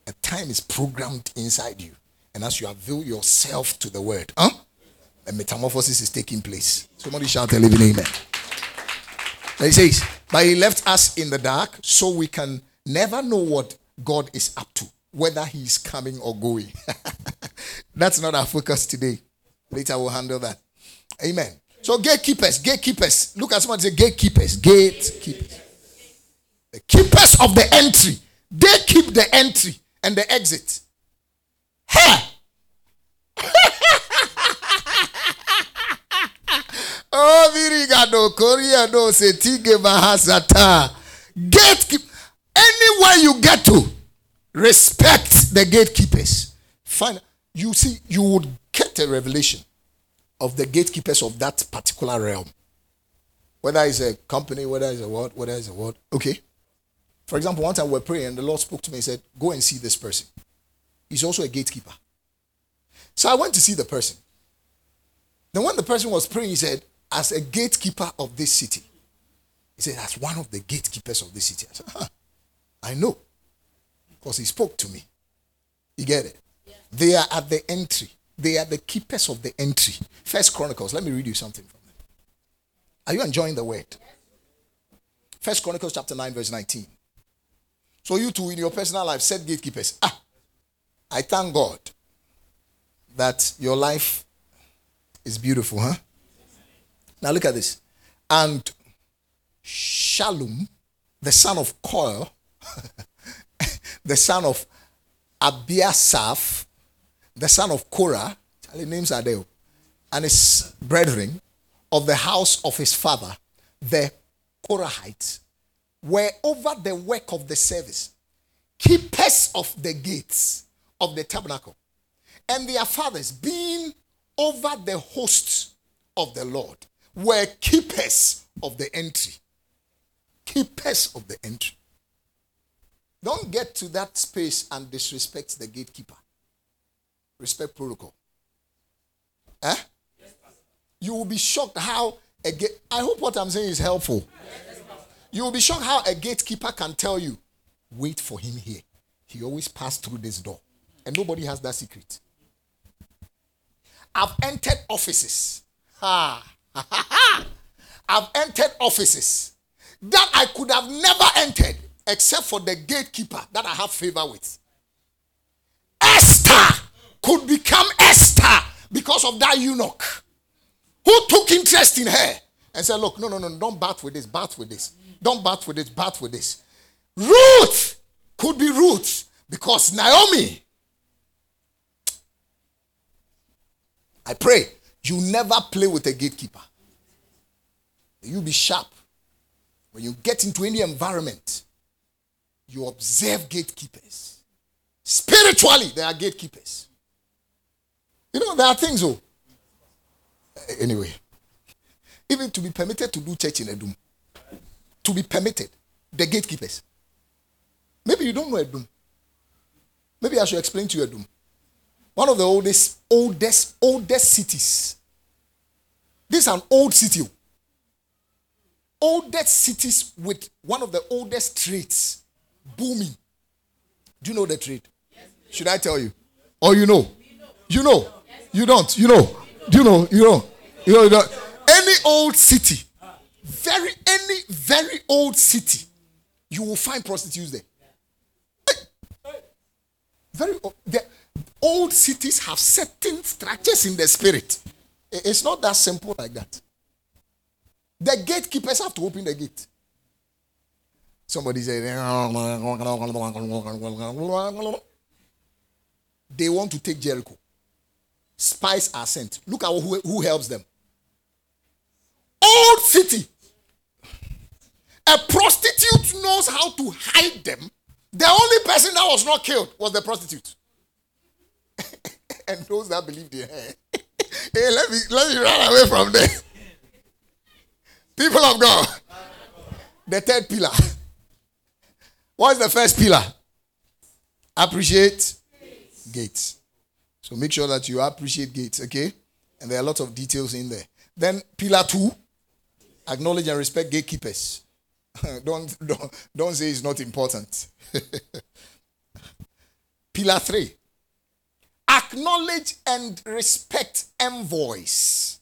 Speaker 1: A time is programmed inside you. And as you avail yourself to the word, huh? a metamorphosis is taking place. Somebody shout a living amen. And he says, But he left us in the dark so we can never know what God is up to, whether he's coming or going. That's not our focus today. Later we'll handle that. Amen. So gatekeepers, gatekeepers. Look at someone say gatekeepers, gatekeepers. The keepers of the entry. They keep the entry and the exit. Hey! oh, virigado, korea no setige mahasata. Gatekeep. Anywhere you get to, respect the gatekeepers. Fine. You see, you would get a revelation of the gatekeepers of that particular realm. Whether it's a company, whether it's a what, whether it's a what. Okay. For example, one time we were praying and the Lord spoke to me and said, Go and see this person. He's also a gatekeeper. So I went to see the person. Then when the person was praying, he said, As a gatekeeper of this city, he said, As one of the gatekeepers of this city. I said, huh, I know. Because he spoke to me. You get it? Yeah. They are at the entry. They are the keepers of the entry. First Chronicles. Let me read you something from them. Are you enjoying the word? First Chronicles chapter 9, verse 19. So you too in your personal life set gatekeepers. Ah, I thank God that your life is beautiful, huh? Now look at this. And Shallum, the son of Koil, the son of Abiasaph, the son of Korah, names are there, and his brethren of the house of his father, the Korahites, were over the work of the service, keepers of the gates of the tabernacle, and their fathers, being over the hosts of the Lord, were keepers of the entry. Keepers of the entry. Don't get to that space and disrespect the gatekeeper respect protocol. Eh? you will be shocked how a gate. I hope what I'm saying is helpful. You will be shocked how a gatekeeper can tell you, wait for him here. He always passed through this door. And nobody has that secret. I've entered offices. Ha. ha ha I've entered offices that I could have never entered except for the gatekeeper that I have favor with. Esther could become Esther because of that eunuch who took interest in her and said, Look, no, no, no, don't bat with this, bat with this. Don't bat with this, bat with this. Ruth could be Ruth because Naomi I pray you never play with a gatekeeper. You be sharp. When you get into any environment, you observe gatekeepers. Spiritually, there are gatekeepers. You know, there are things, oh. Anyway, even to be permitted to do church in Adum, to be permitted, the gatekeepers. Maybe you don't know Adum. Maybe I should explain to you Adum. One of the oldest, oldest, oldest cities. This is an old city. Oh. Oldest cities with one of the oldest trades booming. Do you know the trade? Should I tell you? Or you know? You know? You don't? You know? Do you know? You know? You know? You know? Any old city, very any very old city, you will find prostitutes there. Very old. The old cities have certain structures in the spirit. It's not that simple like that. The gatekeepers have to open the gate. Somebody said, they want to take Jericho. Spies are sent. Look at who, who helps them. Old city. A prostitute knows how to hide them. The only person that was not killed was the prostitute. and those that believed in her. hey, let me let me run away from there. People of God. The third pillar. What's the first pillar? Appreciate gates. So make sure that you appreciate gates, okay? And there are a lot of details in there. Then pillar two, acknowledge and respect gatekeepers. don't, don't, don't say it's not important. pillar three, acknowledge and respect envoys.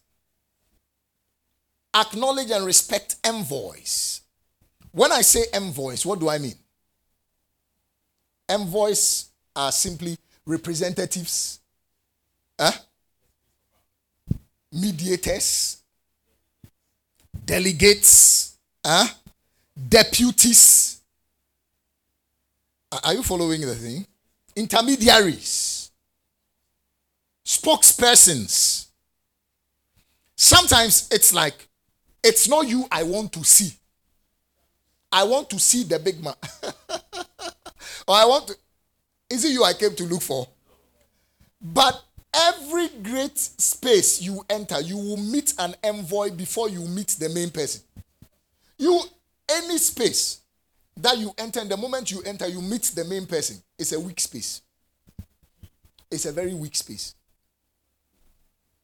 Speaker 1: Acknowledge and respect envoys. When I say envoys, what do I mean? Envoys are simply representatives, eh? mediators, delegates, eh? Deputies. Are you following the thing? Intermediaries, spokespersons. Sometimes it's like, it's not you I want to see. I want to see the big man. or I want to, is it you I came to look for? But every great space you enter, you will meet an envoy before you meet the main person. You, any space that you enter, and the moment you enter, you meet the main person. It's a weak space. It's a very weak space.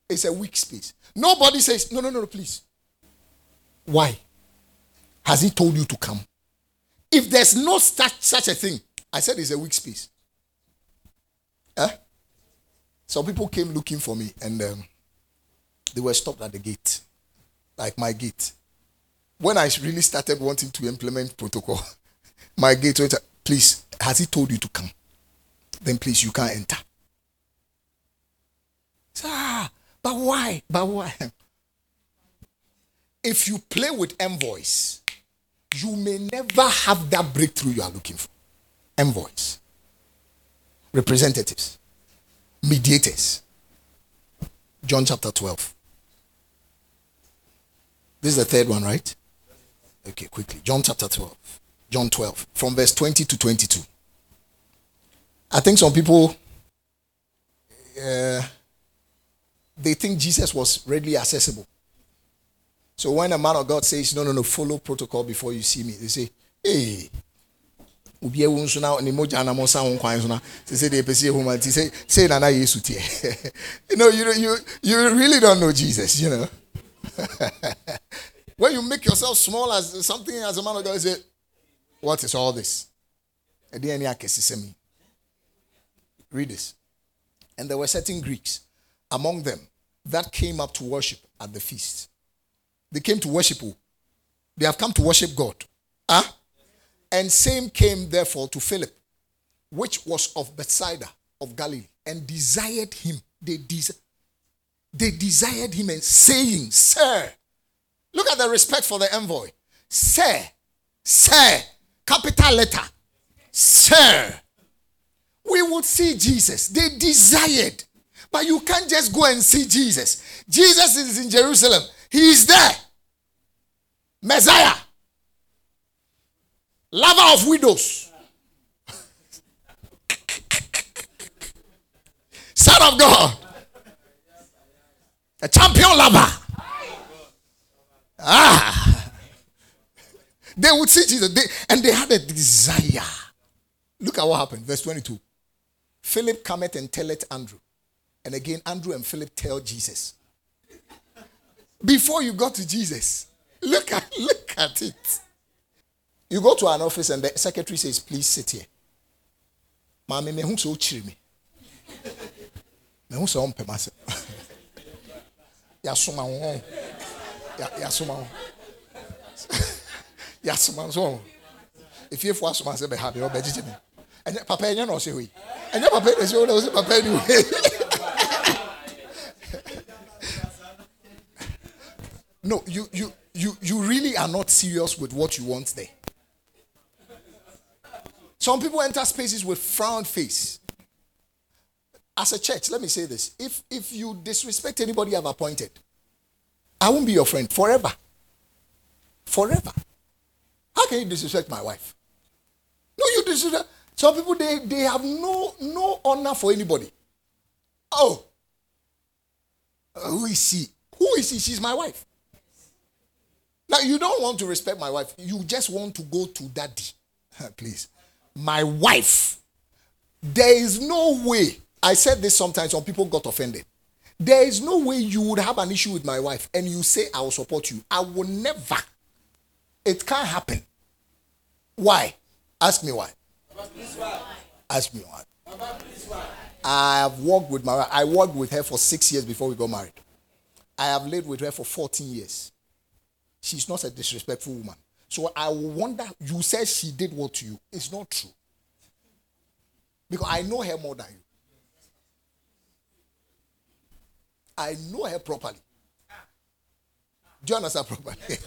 Speaker 1: It's a weak space. Nobody says, no, no, no, please. Why? Has he told you to come? If there's no such, such a thing, I said it's a weak space. Huh? Some people came looking for me and um, they were stopped at the gate, like my gate. When I really started wanting to implement protocol, my gate went, please, has he told you to come? Then please, you can't enter. Ah, but why? But why? If you play with envoys, you may never have that breakthrough you are looking for. Envoys representatives, mediators. John chapter 12. This is the third one, right? Okay, quickly. John chapter 12. John 12, from verse 20 to 22. I think some people, uh, they think Jesus was readily accessible. So when a man of God says, no, no, no, follow protocol before you see me, they say, hey, obi ewu nso na na mo sa ho so na se se de pese ehu ma say say na na yesu tie you know you you you really don't know jesus you know when you make yourself small as something as a man of god say what is all this? And then me. Read this. And there were certain greeks among them that came up to worship at the feast. They came to worship who? They have come to worship god. Ah? Huh? And same came therefore to Philip, which was of Bethsaida of Galilee, and desired him. They, des- they desired him and saying, Sir, look at the respect for the envoy. Sir, sir, capital letter, sir, we would see Jesus. They desired. But you can't just go and see Jesus. Jesus is in Jerusalem. He is there. Messiah. Lover of widows. Son of God. A champion lover. Ah. They would see Jesus. They, and they had a desire. Look at what happened. Verse 22. Philip cometh and telleth Andrew. And again, Andrew and Philip tell Jesus. Before you got to Jesus, look at look at it. You go to an office and the secretary says, please sit here. Mami, me so chiri me. Me so on pemase. Ya suma won. Ya ya suma won. Ya suma so. If you for suma say be be me. And papa enye no say we. Enye papa dey say o say papa anyway. no, you you you you really are not serious with what you want there. Some people enter spaces with frown face. As a church, let me say this. If if you disrespect anybody I've appointed, I won't be your friend forever. Forever. How can you disrespect my wife? No, you disrespect. Some people they, they have no no honor for anybody. Oh. Uh, who is she? Who is she? She's my wife. Now you don't want to respect my wife. You just want to go to daddy. Please my wife. There is no way. I said this sometimes, some people got offended. There is no way you would have an issue with my wife and you say, I will support you. I will never. It can't happen. Why? Ask me why. Ask me why. I have worked with my I worked with her for six years before we got married. I have lived with her for 14 years. She's not a disrespectful woman. So I wonder, you said she did what to you. It's not true. Because I know her more than you. I know her properly. Do you understand properly?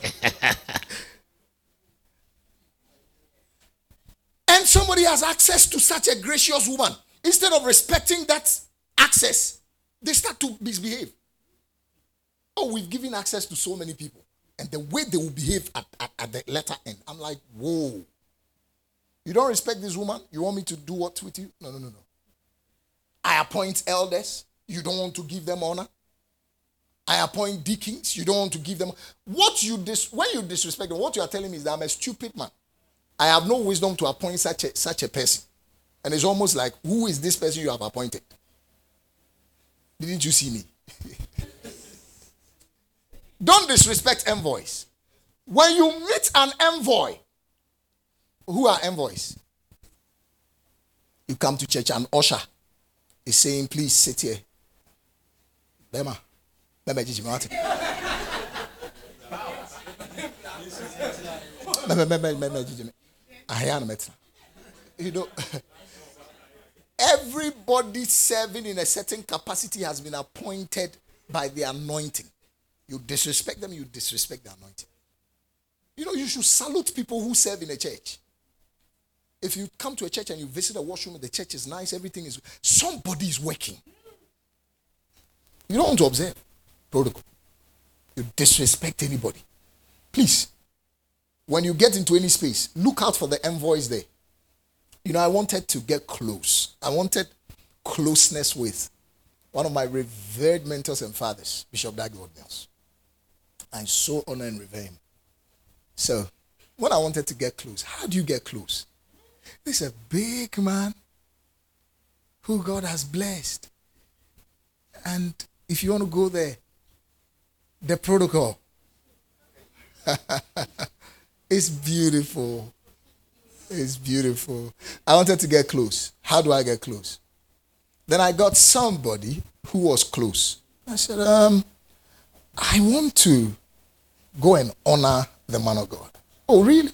Speaker 1: and somebody has access to such a gracious woman. Instead of respecting that access, they start to misbehave. Oh, we've given access to so many people and the way they will behave at, at, at the letter end. I'm like, whoa. You don't respect this woman? You want me to do what with you? No, no, no, no. I appoint elders. You don't want to give them honor. I appoint deacons. You don't want to give them. What you dis- when you disrespect them, what you are telling me is that I'm a stupid man. I have no wisdom to appoint such a, such a person. And it's almost like, who is this person you have appointed? Didn't you see me? Don't disrespect envoys. When you meet an envoy, who are envoys? You come to church and usher is saying, please sit here. Bema. Bema Gigi Martin. You know, everybody serving in a certain capacity has been appointed by the anointing. You disrespect them, you disrespect the anointing. You know, you should salute people who serve in a church. If you come to a church and you visit a washroom, the church is nice, everything is somebody is working. You don't want to observe protocol. You disrespect anybody. Please, when you get into any space, look out for the envoys there. You know, I wanted to get close. I wanted closeness with one of my revered mentors and fathers, Bishop Dag Mills. I so honor and revere him. So, when I wanted to get close, how do you get close? This is a big man who God has blessed. And if you want to go there, the protocol it's beautiful. It's beautiful. I wanted to get close. How do I get close? Then I got somebody who was close. I said, um, I want to Go and honor the man of God. Oh, really?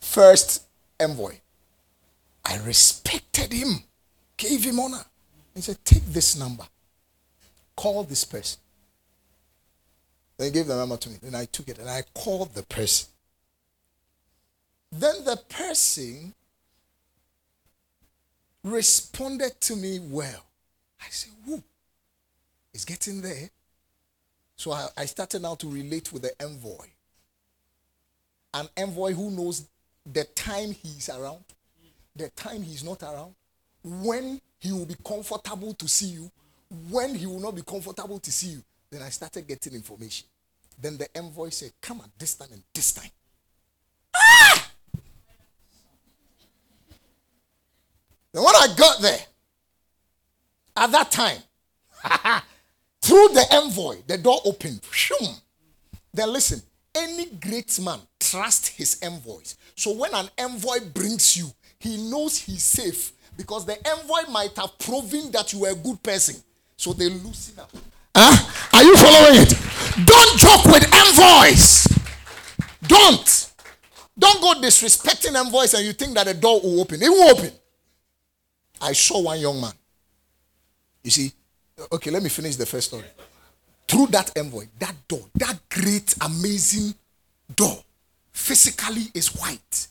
Speaker 1: First envoy. I respected him, gave him honor. He said, Take this number, call this person. Then he gave the number to me. Then I took it and I called the person. Then the person responded to me well. I said, who? It's getting there. So I, I started now to relate with the envoy. An envoy who knows the time he's around, the time he's not around, when he will be comfortable to see you, when he will not be comfortable to see you. Then I started getting information. Then the envoy said, Come at this time and this time. Ah! Then when I got there, at that time, through the envoy, the door opened. Then listen, any great man trust his envoys. So when an envoy brings you, he knows he's safe because the envoy might have proven that you are a good person. So they loosen up. Huh? Are you following it? Don't joke with envoys. Don't. Don't go disrespecting envoys and you think that the door will open. It will open. I saw one young man. You see, okay, let me finish the first story. Through that envoy, that door, that great, amazing door, physically is white.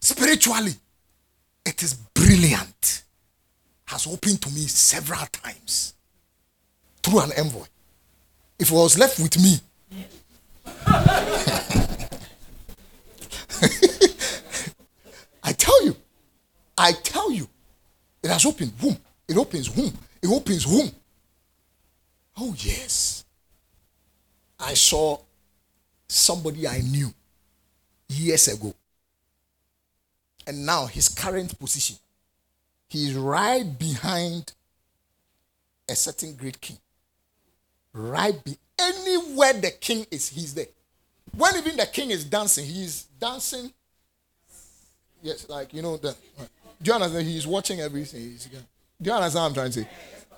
Speaker 1: Spiritually, it is brilliant. Has opened to me several times through an envoy. If it was left with me, I tell you, I tell you, it has opened. Whom? It opens. Whom? It opens. Whom? Oh, yes. I saw somebody I knew years ago. And now his current position, he is right behind a certain great king. Right be anywhere the king is, he's there. When even the king is dancing, he's dancing. Yes, like you know the. Do you understand? He's watching everything. He's, do you understand what I'm trying to say?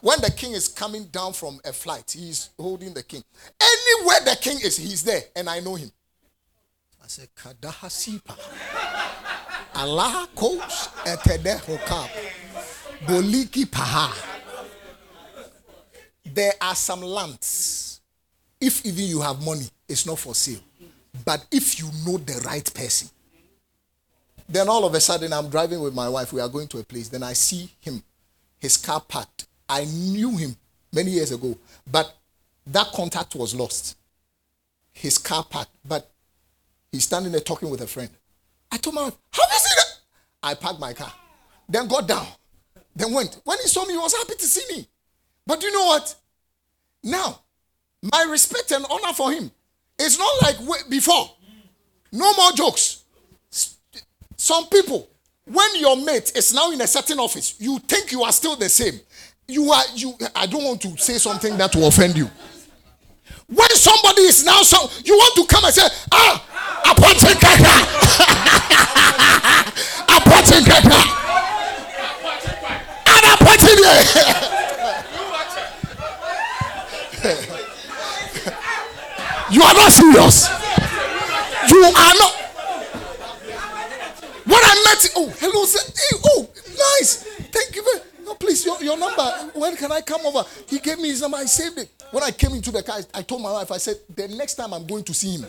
Speaker 1: When the king is coming down from a flight, he's holding the king. Anywhere the king is, he's there, and I know him. I said, Kadahasipa. Allah coach etede hokab. Boliki paha. There are some lands. If even you have money, it's not for sale. But if you know the right person, then all of a sudden I'm driving with my wife. We are going to a place. Then I see him, his car parked. I knew him many years ago, but that contact was lost. His car parked, but he's standing there talking with a friend. I told my wife, How is it? I parked my car, then got down, then went. When he saw me, he was happy to see me. But you know what? Now, my respect and honor for him is not like before. No more jokes. Some people, when your mate is now in a certain office, you think you are still the same. You are you. I don't want to say something that will offend you. When somebody is now so, you want to come and say, ah, appointing kaka, appointing kaka, and appointing you are not serious. You are not. When I met, oh, hello, sir. Hey, oh, nice. Thank you very No, please, your, your number. When can I come over? He gave me his number. I saved it. When I came into the car, I told my wife, I said, the next time I'm going to see him,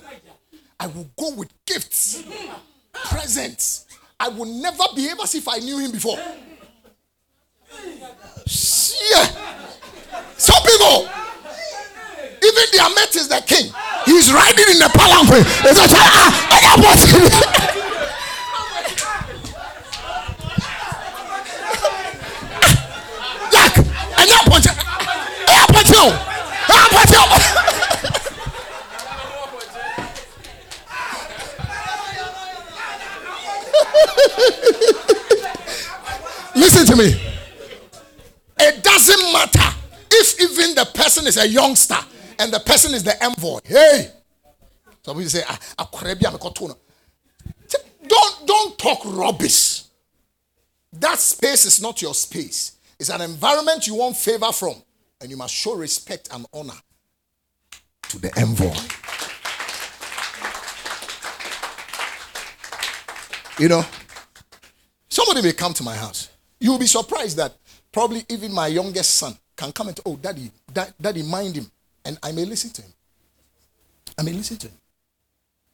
Speaker 1: I will go with gifts, presents. I will never behave as if I knew him before. Yeah. Some people, even their mate is the king. He's riding in the palanquin. It's a ah, I got what? Jack, I got what? I got what you? I got what you? Listen to me. It doesn't matter if even the person is a youngster and the person is the envoy. Hey, some people say, ah, don't don't talk rubbish. That space is not your space. It's an environment you want favor from, and you must show respect and honor to the envoy. You know, somebody may come to my house. You'll be surprised that probably even my youngest son can come and oh, daddy, daddy, mind him. And I may listen to him. I may listen to him.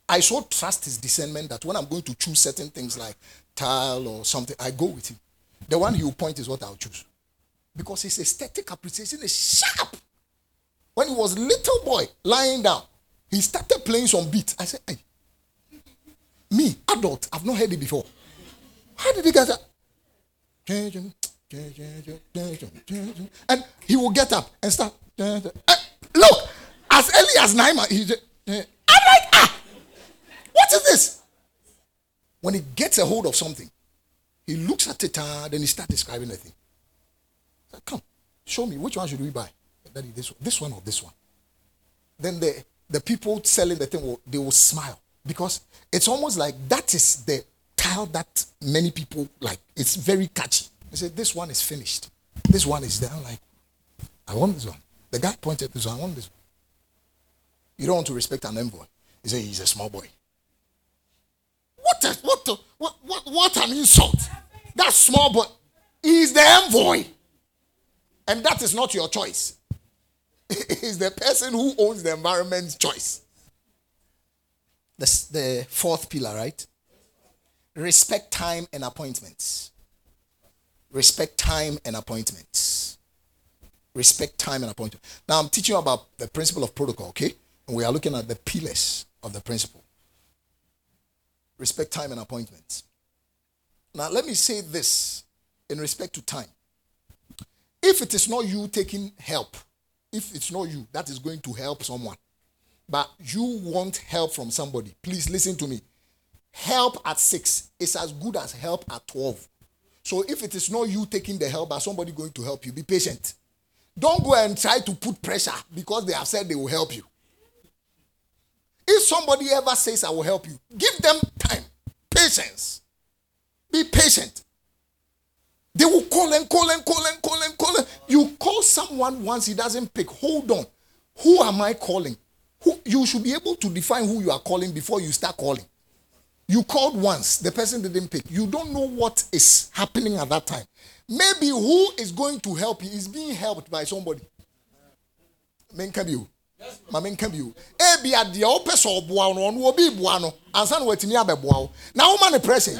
Speaker 1: I so trust his discernment that when I'm going to choose certain things like tile or something, I go with him. The one he will point is what I'll choose. because his aesthetic appreciation is sharp. When he was little boy lying down, he started playing some beat. I said, hey, me, adult, I've not heard it before. How did he get that? And he will get up and start. As early as nine months, just, I'm like, ah, what is this? When he gets a hold of something, he looks at it, uh, then he starts describing the thing. Come, show me which one should we buy? Daddy, this one, this one or this one? Then the the people selling the thing will they will smile because it's almost like that is the tile that many people like. It's very catchy. They say this one is finished. This one is there. I'm like, I want this one. The guy pointed this one. I want this one. You don't want to respect an envoy. He said he's a small boy. What a, what a, what what what an insult! That small boy. He's the envoy. And that is not your choice. It's the person who owns the environment's choice. That's the fourth pillar, right? Respect time and appointments. Respect time and appointments. Respect time and appointment. Now I'm teaching you about the principle of protocol, okay? And we are looking at the pillars of the principle. Respect time and appointments. Now let me say this in respect to time. If it is not you taking help, if it's not you that is going to help someone, but you want help from somebody, please listen to me. Help at six is as good as help at 12. So if it is not you taking the help, but somebody going to help you, be patient. Don't go and try to put pressure because they have said they will help you. If somebody ever says, I will help you, give them time, patience. Be patient. They will call and call and call and call and call. And you call someone once he doesn't pick. Hold on. Who am I calling? Who, you should be able to define who you are calling before you start calling. You called once, the person didn't pick. You don't know what is happening at that time. Maybe who is going to help you is being helped by somebody. Menkabiu. Ma menka bio. Ebia deɛ wopɛ sɛ ɔboa no ɔno obi boa no ansa na watumi abɛboa wo. Na woma ne pressing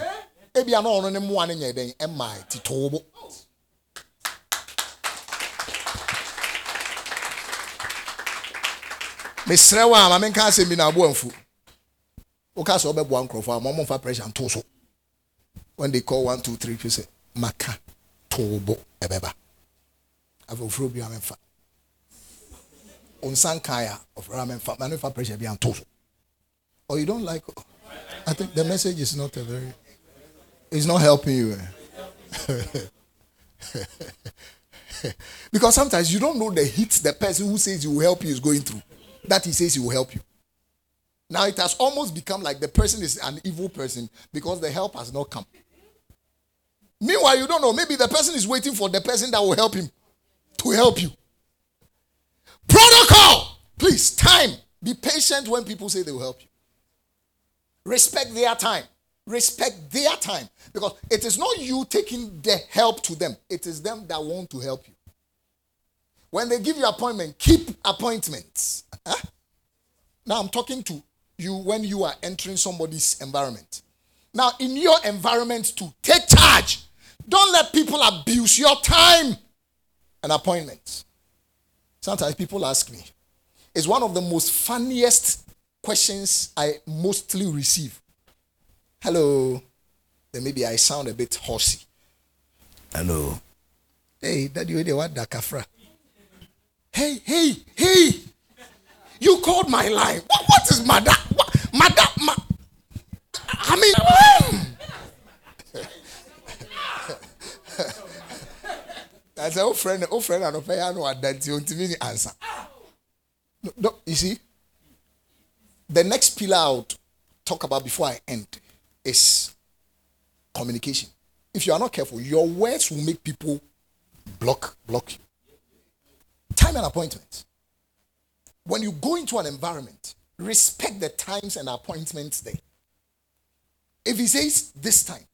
Speaker 1: ebia na ɔno ne mmoa no nyɛ dɛn? Ɛmaa titoo bo mesrɛ wo a ma menka asɛm bi na abo amfu woka sɛ wobɛboa nkurɔfoɔ a ma ɔmɔmfa pressure nto so. When they call one two three fi sɛ maka too bo ɛbɛba. Afei ofuro bi a memfa onsan kan a ɔfrɛ memfa ma memfa pressure bi anto or you don't like I think the message is not a very it's not helping you. Eh? because sometimes you don't know the hits the person who says he will help you is going through. That he says he will help you. Now it has almost become like the person is an evil person because the help has not come. Meanwhile, you don't know. Maybe the person is waiting for the person that will help him to help you. Protocol. Please, time. Be patient when people say they will help you. Respect their time respect their time because it is not you taking the help to them, it is them that want to help you. When they give you appointment, keep appointments. Huh? Now I'm talking to you when you are entering somebody's environment. Now, in your environment, to take charge. Don't let people abuse your time and appointments. Sometimes people ask me, it's one of the most funniest questions I mostly receive. Hello. Then maybe I sound a bit horsey. Hello. Hey, daddy, you what dakafra? Hey, hey, hey! You called my line. What, what is madam? Madam? Ma, I mean, um. I said, oh friend, oh friend, I don't pay. I that you answer. No, no, you see, the next pillar I'll talk about before I end is communication. If you are not careful, your words will make people block block you. Time and appointment. When you go into an environment, respect the times and appointments there. If he says this time,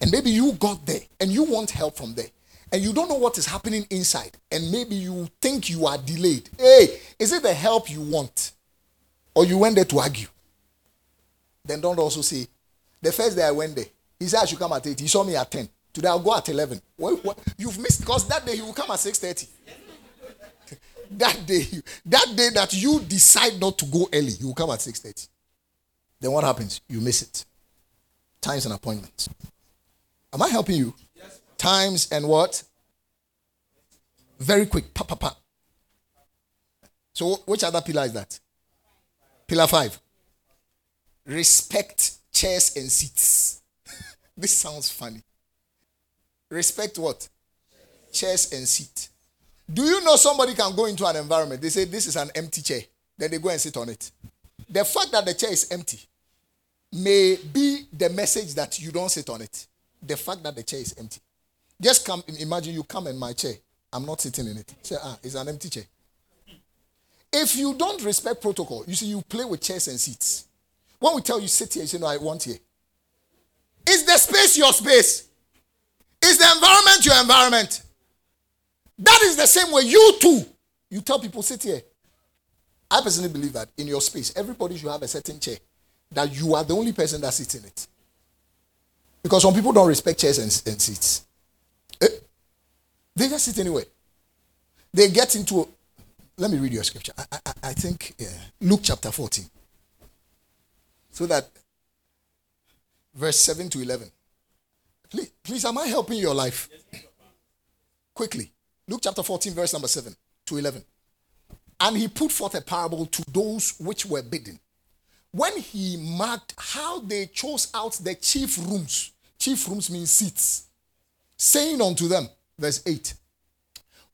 Speaker 1: and maybe you got there and you want help from there, and you don't know what is happening inside, and maybe you think you are delayed. Hey, is it the help you want? Or you went there to argue? Then don't also say, the first day I went there, he said I should come at 8. He saw me at 10. Today I'll go at 11. What, what, you've missed because that day he will come at 6.30. that day, that day that you decide not to go early, he will come at 6.30. Then what happens? You miss it. Times and appointments. Am I helping you? Times and what? Very quick. Pa, pa, pa. So which other pillar is that? Pillar five. Respect chairs and seats. this sounds funny. Respect what? Chairs and seat. Do you know somebody can go into an environment? They say this is an empty chair. Then they go and sit on it. The fact that the chair is empty may be the message that you don't sit on it. The fact that the chair is empty. Just come, imagine you come in my chair. I'm not sitting in it. Say, ah, it's an empty chair. If you don't respect protocol, you see, you play with chairs and seats. When we tell you sit here, you say, no, I want here. Is the space your space? Is the environment your environment? That is the same way you too. You tell people, sit here. I personally believe that in your space, everybody should have a certain chair that you are the only person that sits in it. Because some people don't respect chairs and, and seats. They just sit anywhere. They get into. Let me read your scripture. I, I, I think yeah, Luke chapter 14. So that verse 7 to 11. Please, please, am I helping your life? Quickly. Luke chapter 14, verse number 7 to 11. And he put forth a parable to those which were bidden when he marked how they chose out the chief rooms, chief rooms means seats, saying unto them, verse 8,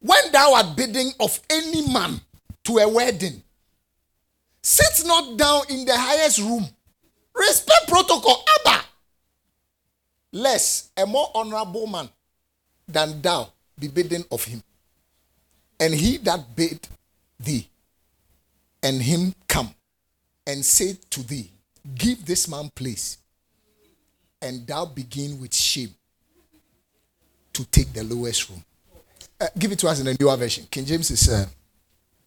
Speaker 1: When thou art bidding of any man to a wedding, sit not down in the highest room. Respect protocol, Abba. Less a more honorable man than thou be bidden of him. And he that bid thee and him come and say to thee, Give this man place, and thou begin with shame to take the lowest room. Uh, give it to us in a newer version. King James is uh,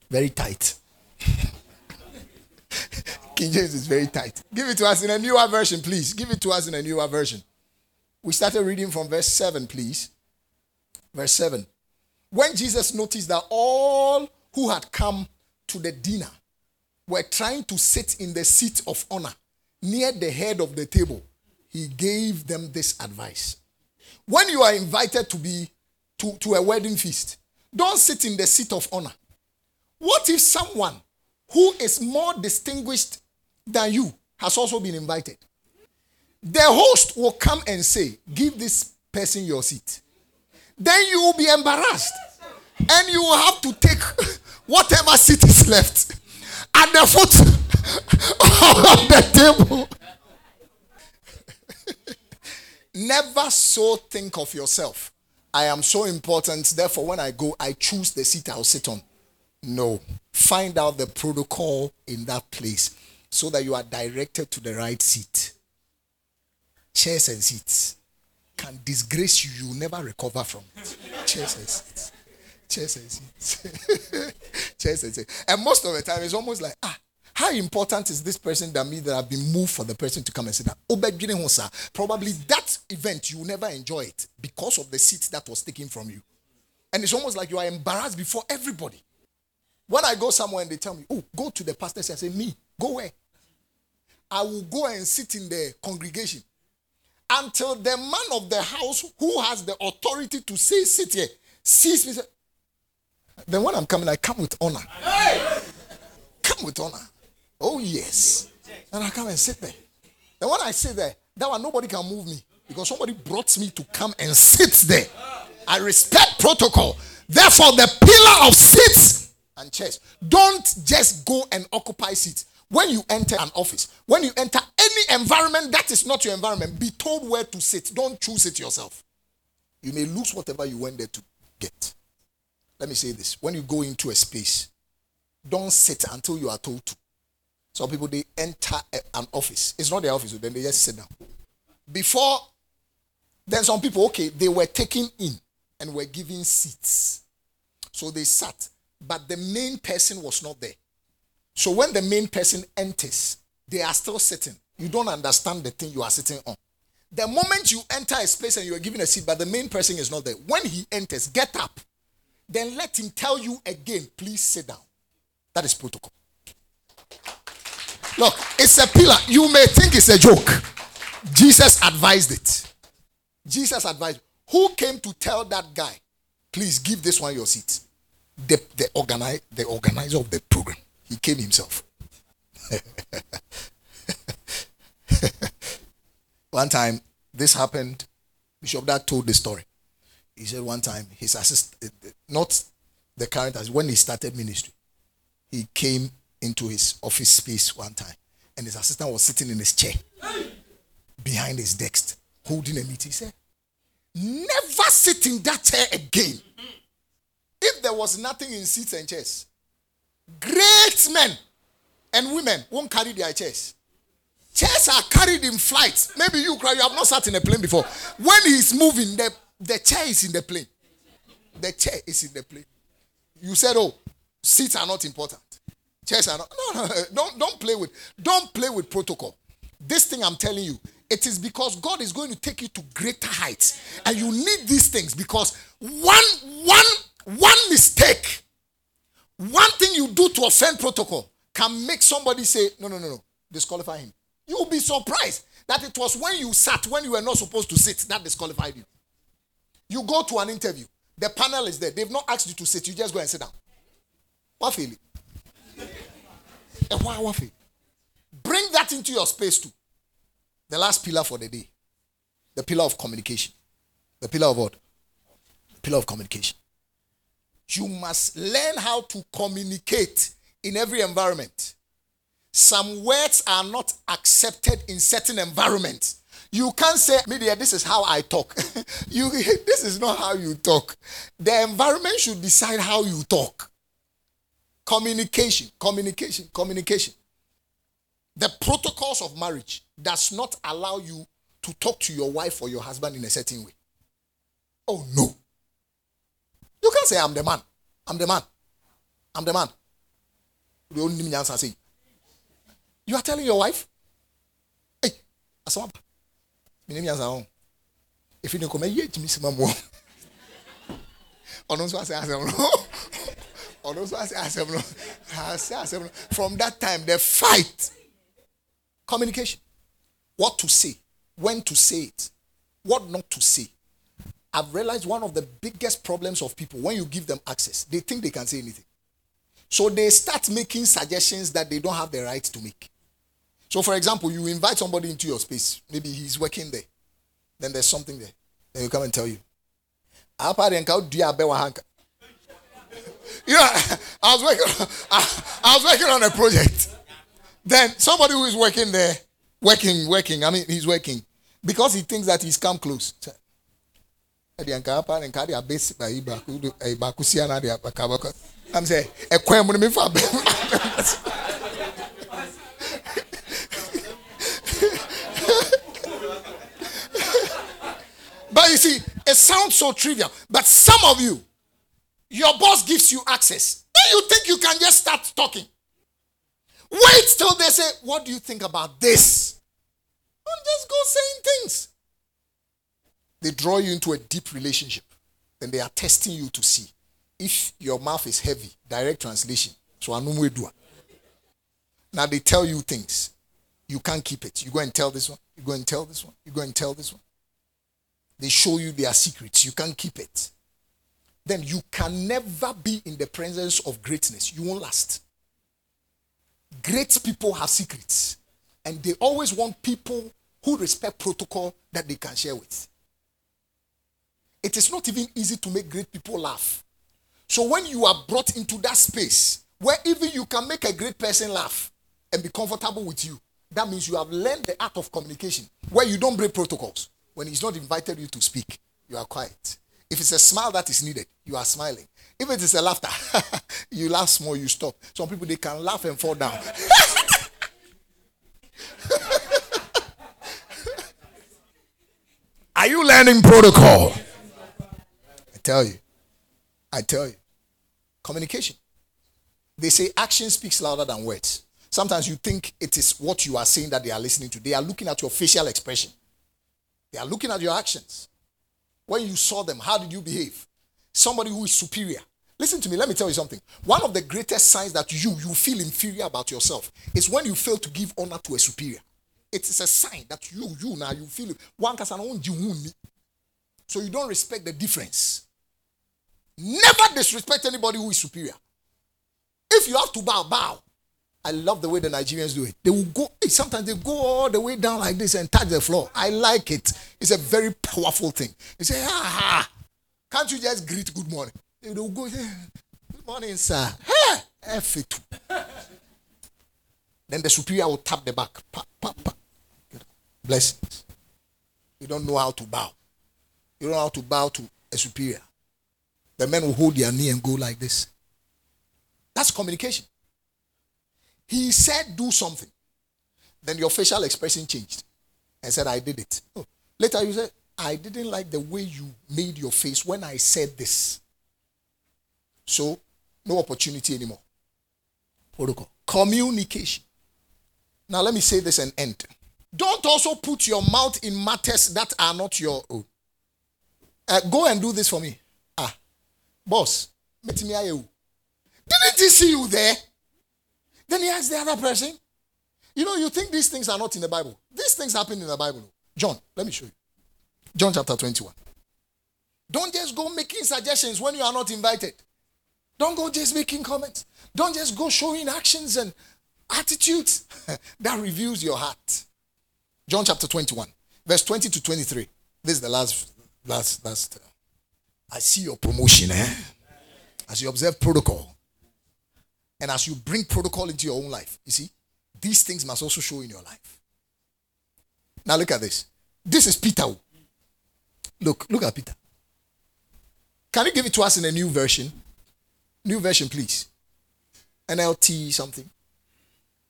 Speaker 1: very tight. King James is very tight. Give it to us in a newer version, please. Give it to us in a newer version. We started reading from verse 7, please. Verse 7. When Jesus noticed that all who had come to the dinner were trying to sit in the seat of honor near the head of the table, he gave them this advice. When you are invited to be to, to a wedding feast, don't sit in the seat of honor. What if someone who is more distinguished than you has also been invited? The host will come and say, Give this person your seat. Then you will be embarrassed and you will have to take whatever seat is left at the foot of the table. Never so think of yourself. I am so important, therefore, when I go, I choose the seat I'll sit on. No. Find out the protocol in that place so that you are directed to the right seat. Chairs and seats can disgrace you, you will never recover from it. Chairs and seats. Chairs and seats. Chairs and seats. And most of the time, it's almost like, ah, how important is this person than me that I've been moved for the person to come and sit down? Probably that event, you will never enjoy it because of the seat that was taken from you. And it's almost like you are embarrassed before everybody. When I go somewhere and they tell me, oh, go to the pastor, I say, me, go where? I will go and sit in the congregation until the man of the house who has the authority to say, sit here, sees me. Then when I'm coming, I come with honor. Come with honor. Oh, yes. And I come and sit there. Then when I sit there, that one nobody can move me because somebody brought me to come and sit there. I respect protocol. Therefore, the pillar of seats and chairs. Don't just go and occupy seats. When you enter an office, when you enter any environment that is not your environment, be told where to sit. Don't choose it yourself. You may lose whatever you went there to get. Let me say this when you go into a space, don't sit until you are told to. Some people they enter an office. It's not their office, then they just sit down. Before, then some people, okay, they were taken in and were given seats. So they sat, but the main person was not there. So when the main person enters, they are still sitting. You don't understand the thing you are sitting on. The moment you enter a space and you are given a seat, but the main person is not there, when he enters, get up. Then let him tell you again, please sit down. That is protocol. Look, it's a pillar. You may think it's a joke. Jesus advised it. Jesus advised. Who came to tell that guy, please give this one your seat? The, the, organize, the organizer of the program. He came himself. one time, this happened. Bishop Dag told the story. He said one time, his assistant, not the current as when he started ministry, he came into his office space one time, and his assistant was sitting in his chair behind his desk, holding a meeting. He said, Never sit in that chair again. If there was nothing in seats and chairs, great men and women won't carry their chairs. Chairs are carried in flight. Maybe you cry, you have not sat in a plane before. When he's moving, the, the chair is in the plane. The chair is in the plane. You said, Oh, seats are not important. Chairs are. No, no, don't, don't play with don't play with protocol. This thing I'm telling you, it is because God is going to take you to greater heights. And you need these things because one, one, one mistake, one thing you do to offend protocol can make somebody say, no, no, no, no, disqualify him. You'll be surprised that it was when you sat, when you were not supposed to sit, that disqualified you. You go to an interview, the panel is there. They've not asked you to sit, you just go and sit down. What feeling? Bring that into your space too. The last pillar for the day. The pillar of communication. The pillar of what? Pillar of communication. You must learn how to communicate in every environment. Some words are not accepted in certain environments. You can't say, media, this is how I talk. you this is not how you talk. The environment should decide how you talk. Communication, communication, communication. The protocols of marriage does not allow you to talk to your wife or your husband in a certain way. Oh no. You can't say I'm the man. I'm the man. I'm the man. The only me answer say. You are telling your wife, hey, asama. Oh. If you don't come here, Jimmy Simamo. Ọ̀nà nso ase asem no. Ọ̀nà From that time, the fight Communication. What to say, when to say it, what not to say. I've realized one of the biggest problems of people when you give them access, they think they can say anything. So they start making suggestions that they don't have the right to make. So, for example, you invite somebody into your space, maybe he's working there, then there's something there. Then you come and tell you. Yeah, I was working. I, I was working on a project. Then somebody who is working there, working, working, I mean, he's working because he thinks that he's come close. Eh, I'm saying. But you see, it sounds so trivial. But some of you, your boss gives you access. Then you think you can just start talking. Wait till they say, What do you think about this? Don't just go saying things. They draw you into a deep relationship. Then they are testing you to see if your mouth is heavy. Direct translation. So. Now they tell you things. You can't keep it. You go and tell this one. You go and tell this one. You go and tell this one. They show you their secrets. You can't keep it. Then you can never be in the presence of greatness. You won't last. Great people have secrets, and they always want people who respect protocol that they can share with. It is not even easy to make great people laugh. So when you are brought into that space where even you can make a great person laugh and be comfortable with you, that means you have learned the art of communication where you don't break protocols. When he's not invited you to speak, you are quiet. If it's a smile that is needed, you are smiling. If it is a laughter, you laugh small, you stop. Some people they can laugh and fall down. Are you learning protocol? I tell you. I tell you. Communication. They say action speaks louder than words. Sometimes you think it is what you are saying that they are listening to. They are looking at your facial expression. They are looking at your actions. When you saw them, how did you behave? Somebody who is superior. Listen to me, let me tell you something. One of the greatest signs that you you feel inferior about yourself is when you fail to give honor to a superior. It is a sign that you you now you feel one so you don't respect the difference. Never disrespect anybody who is superior. If you have to bow, bow. I love the way the Nigerians do it. They will go, sometimes they go all the way down like this and touch the floor. I like it. It's a very powerful thing. They say, ah, can't you just greet good morning? They will go, good morning, sir. Hey, F it. Then the superior will tap the back. Pa, pa, pa. Blessings. You don't know how to bow. You don't know how to bow to a superior. The men will hold their knee and go like this. That's communication. He said, Do something. Then your facial expression changed and said, I did it. Oh. Later you said, I didn't like the way you made your face when I said this. So, no opportunity anymore. Protocol. Communication. Now, let me say this and end. Don't also put your mouth in matters that are not your own. Uh, go and do this for me. Ah, boss, didn't he see you there? Then he asked the other person. You know, you think these things are not in the Bible. These things happen in the Bible. John, let me show you. John chapter 21. Don't just go making suggestions when you are not invited. Don't go just making comments. Don't just go showing actions and attitudes that reveals your heart. John chapter 21, verse 20 to 23. This is the last, last, last. Uh, I see your promotion, eh? As you observe protocol. And as you bring protocol into your own life, you see, these things must also show in your life. Now look at this. This is Peter. Oh. Look, look at Peter. Can you give it to us in a new version? New version, please. NLT something.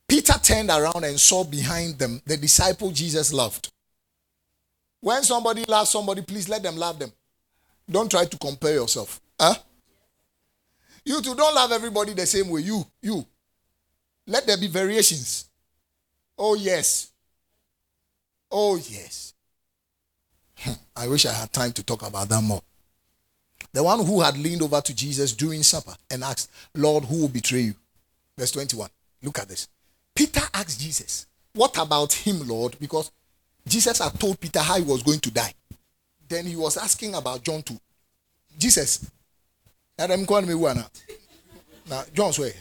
Speaker 1: Peter turned around and saw behind them the disciple Jesus loved. When somebody loves somebody, please let them love them. Don't try to compare yourself. Huh? You too don't love everybody the same way. You, you. Let there be variations. Oh, yes. Oh, yes. Hmm, I wish I had time to talk about that more. The one who had leaned over to Jesus during supper and asked, Lord, who will betray you? Verse 21. Look at this. Peter asked Jesus, What about him, Lord? Because Jesus had told Peter how he was going to die. Then he was asking about John too. Jesus, Adam one. Now, John's way.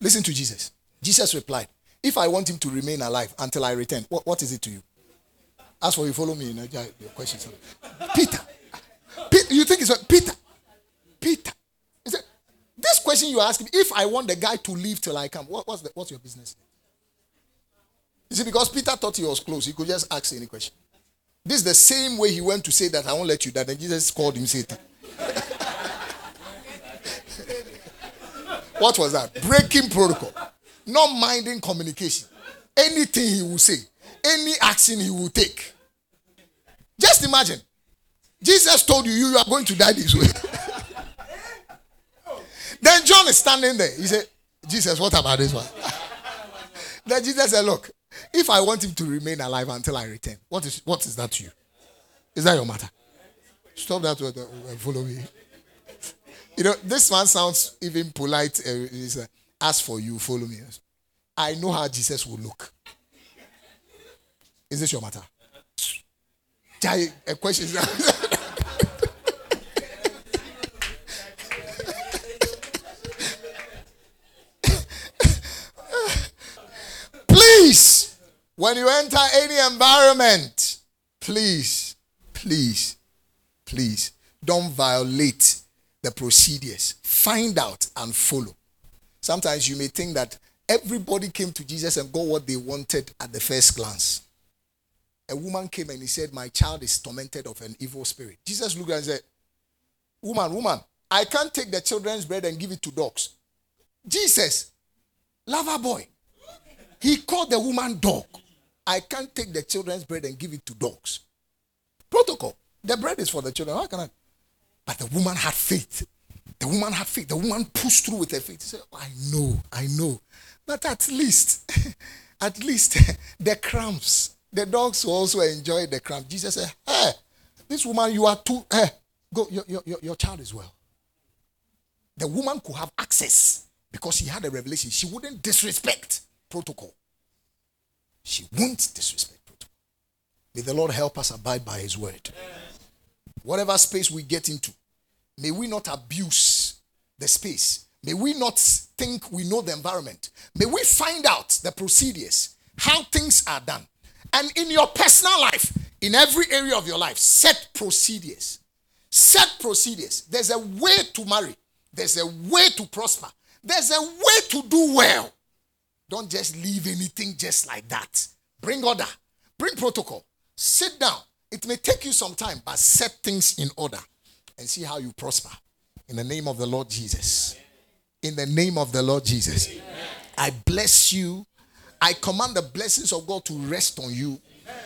Speaker 1: Listen to Jesus. Jesus replied, If I want him to remain alive until I return, what, what is it to you? As for you, follow me in your questions. Peter. Peter. You think it's Peter? Peter. Is it, this question you ask me, if I want the guy to leave till I come, what, what's, the, what's your business? You see, because Peter thought he was close, he could just ask any question. This is the same way he went to say that I won't let you die. Then Jesus called him Satan. What was that? Breaking protocol. Not minding communication. Anything he will say, any action he will take. Just imagine. Jesus told you you are going to die this way. then John is standing there. He said, Jesus, what about this one? then Jesus said, Look, if I want him to remain alive until I return, what is what is that to you? Is that your matter? Stop that and uh, follow me. You know, this one sounds even polite. Uh, Ask for you, follow me. I know how Jesus will look. Is this your matter? A question. please, when you enter any environment, please, please, please don't violate the procedures, find out and follow. Sometimes you may think that everybody came to Jesus and got what they wanted at the first glance. A woman came and he said, My child is tormented of an evil spirit. Jesus looked and said, Woman, woman, I can't take the children's bread and give it to dogs. Jesus, lover boy, he called the woman dog. I can't take the children's bread and give it to dogs. Protocol. The bread is for the children. How can I? But the woman had faith. The woman had faith. The woman pushed through with her faith. She said, oh, I know, I know. But at least, at least the crumbs the dogs also enjoy the crumb. Jesus said, Hey, this woman, you are too, hey, go, your, your, your child is well. The woman could have access because she had a revelation. She wouldn't disrespect protocol. She won't disrespect protocol. May the Lord help us abide by His word. Whatever space we get into, may we not abuse the space. May we not think we know the environment. May we find out the procedures, how things are done. And in your personal life, in every area of your life, set procedures. Set procedures. There's a way to marry, there's a way to prosper, there's a way to do well. Don't just leave anything just like that. Bring order, bring protocol, sit down. It may take you some time, but set things in order and see how you prosper. In the name of the Lord Jesus. In the name of the Lord Jesus. I bless you. I command the blessings of God to rest on you.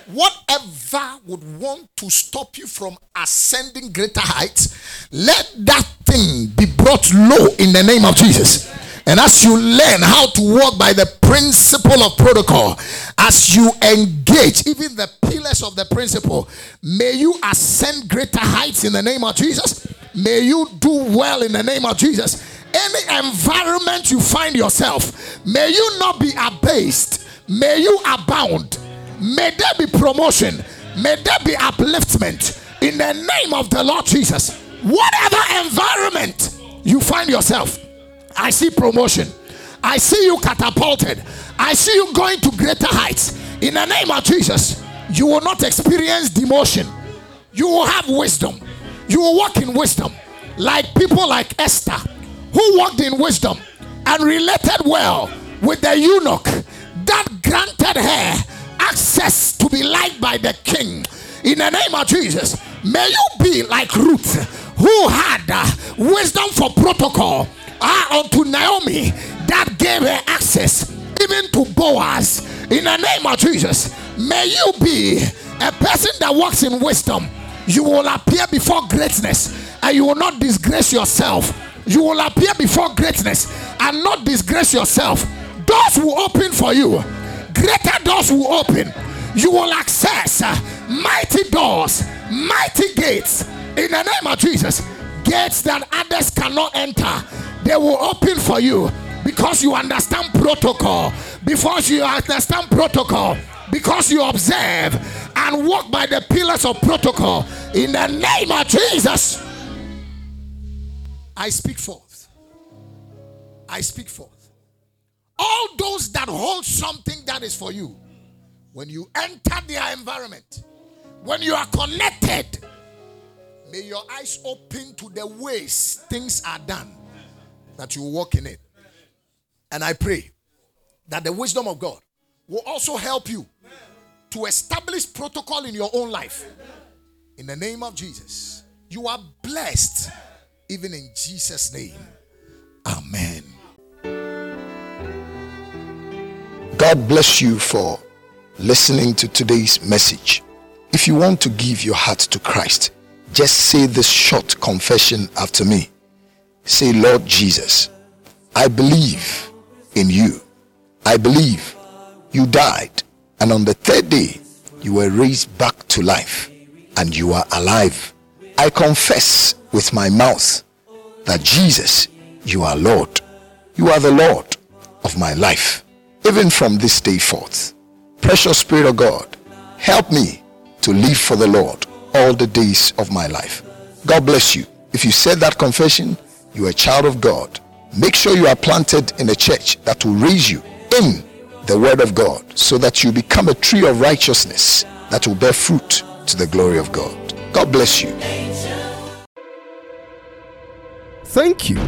Speaker 1: Whatever would want to stop you from ascending greater heights, let that thing be brought low in the name of Jesus. And as you learn how to walk by the principle of protocol, as you engage even the pillars of the principle, may you ascend greater heights in the name of Jesus. May you do well in the name of Jesus. Any environment you find yourself, may you not be abased, may you abound. May there be promotion, may there be upliftment in the name of the Lord Jesus. Whatever environment you find yourself, I see promotion. I see you catapulted. I see you going to greater heights. In the name of Jesus, you will not experience demotion. You will have wisdom. You will walk in wisdom. Like people like Esther, who walked in wisdom and related well with the eunuch that granted her access to be liked by the king. In the name of Jesus, may you be like Ruth, who had uh, wisdom for protocol ah, unto Naomi that gave her access even to Boaz. In the name of Jesus, may you be a person that walks in wisdom. You will appear before greatness and you will not disgrace yourself. You will appear before greatness and not disgrace yourself. Doors will open for you, greater doors will open. You will access uh, mighty doors, mighty gates in the name of Jesus. Gates that others cannot enter they will open for you because you understand protocol. Because you understand protocol. Because you observe and walk by the pillars of protocol. In the name of Jesus, I speak forth. I speak forth. All those that hold something that is for you, when you enter their environment, when you are connected, may your eyes open to the ways things are done that you walk in it. And I pray that the wisdom of God will also help you to establish protocol in your own life. In the name of Jesus, you are blessed, even in Jesus' name. Amen. God bless you for listening to today's message. If you want to give your heart to Christ, just say this short confession after me. Say, Lord Jesus, I believe in you. I believe you died, and on the third day, you were raised back to life, and you are alive. I confess with my mouth that Jesus, you are Lord. You are the Lord of my life, even from this day forth. Precious Spirit of God, help me to live for the Lord all the days of my life. God bless you. If you said that confession, you are a child of God. Make sure you are planted in a church that will raise you in the Word of God so that you become a tree of righteousness that will bear fruit to the glory of God. God bless you.
Speaker 3: Thank you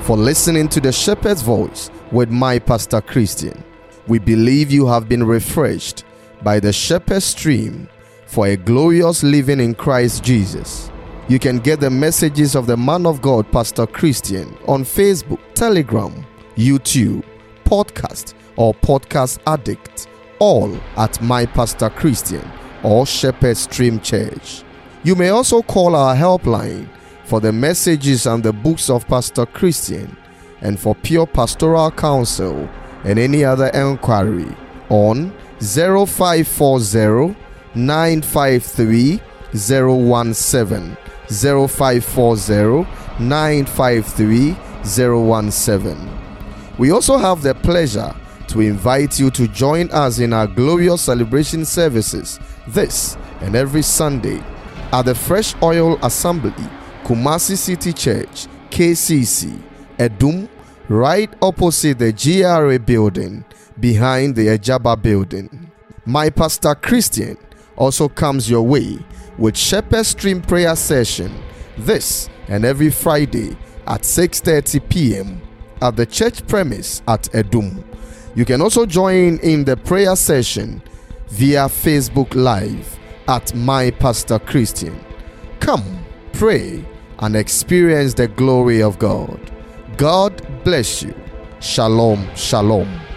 Speaker 3: for listening to the Shepherd's Voice with my Pastor Christian. We believe you have been refreshed by the Shepherd's Stream for a glorious living in Christ Jesus. You can get the messages of the man of God, Pastor Christian, on Facebook, Telegram, YouTube, podcast, or podcast addict, all at My Pastor Christian or Shepherd Stream Church. You may also call our helpline for the messages and the books of Pastor Christian and for pure pastoral counsel and any other enquiry on 0540 953 017 0540 953 017. We also have the pleasure to invite you to join us in our glorious celebration services this and every Sunday at the Fresh Oil Assembly, Kumasi City Church, KCC, Adum, right opposite the GRA building behind the Ejaba building. My pastor Christian also comes your way with Shepherd Stream prayer session this and every Friday at 6:30 p.m. at the church premise at Adum. You can also join in the prayer session via Facebook Live at My Pastor Christian. Come, pray, and experience the glory of God. God bless you. Shalom, shalom.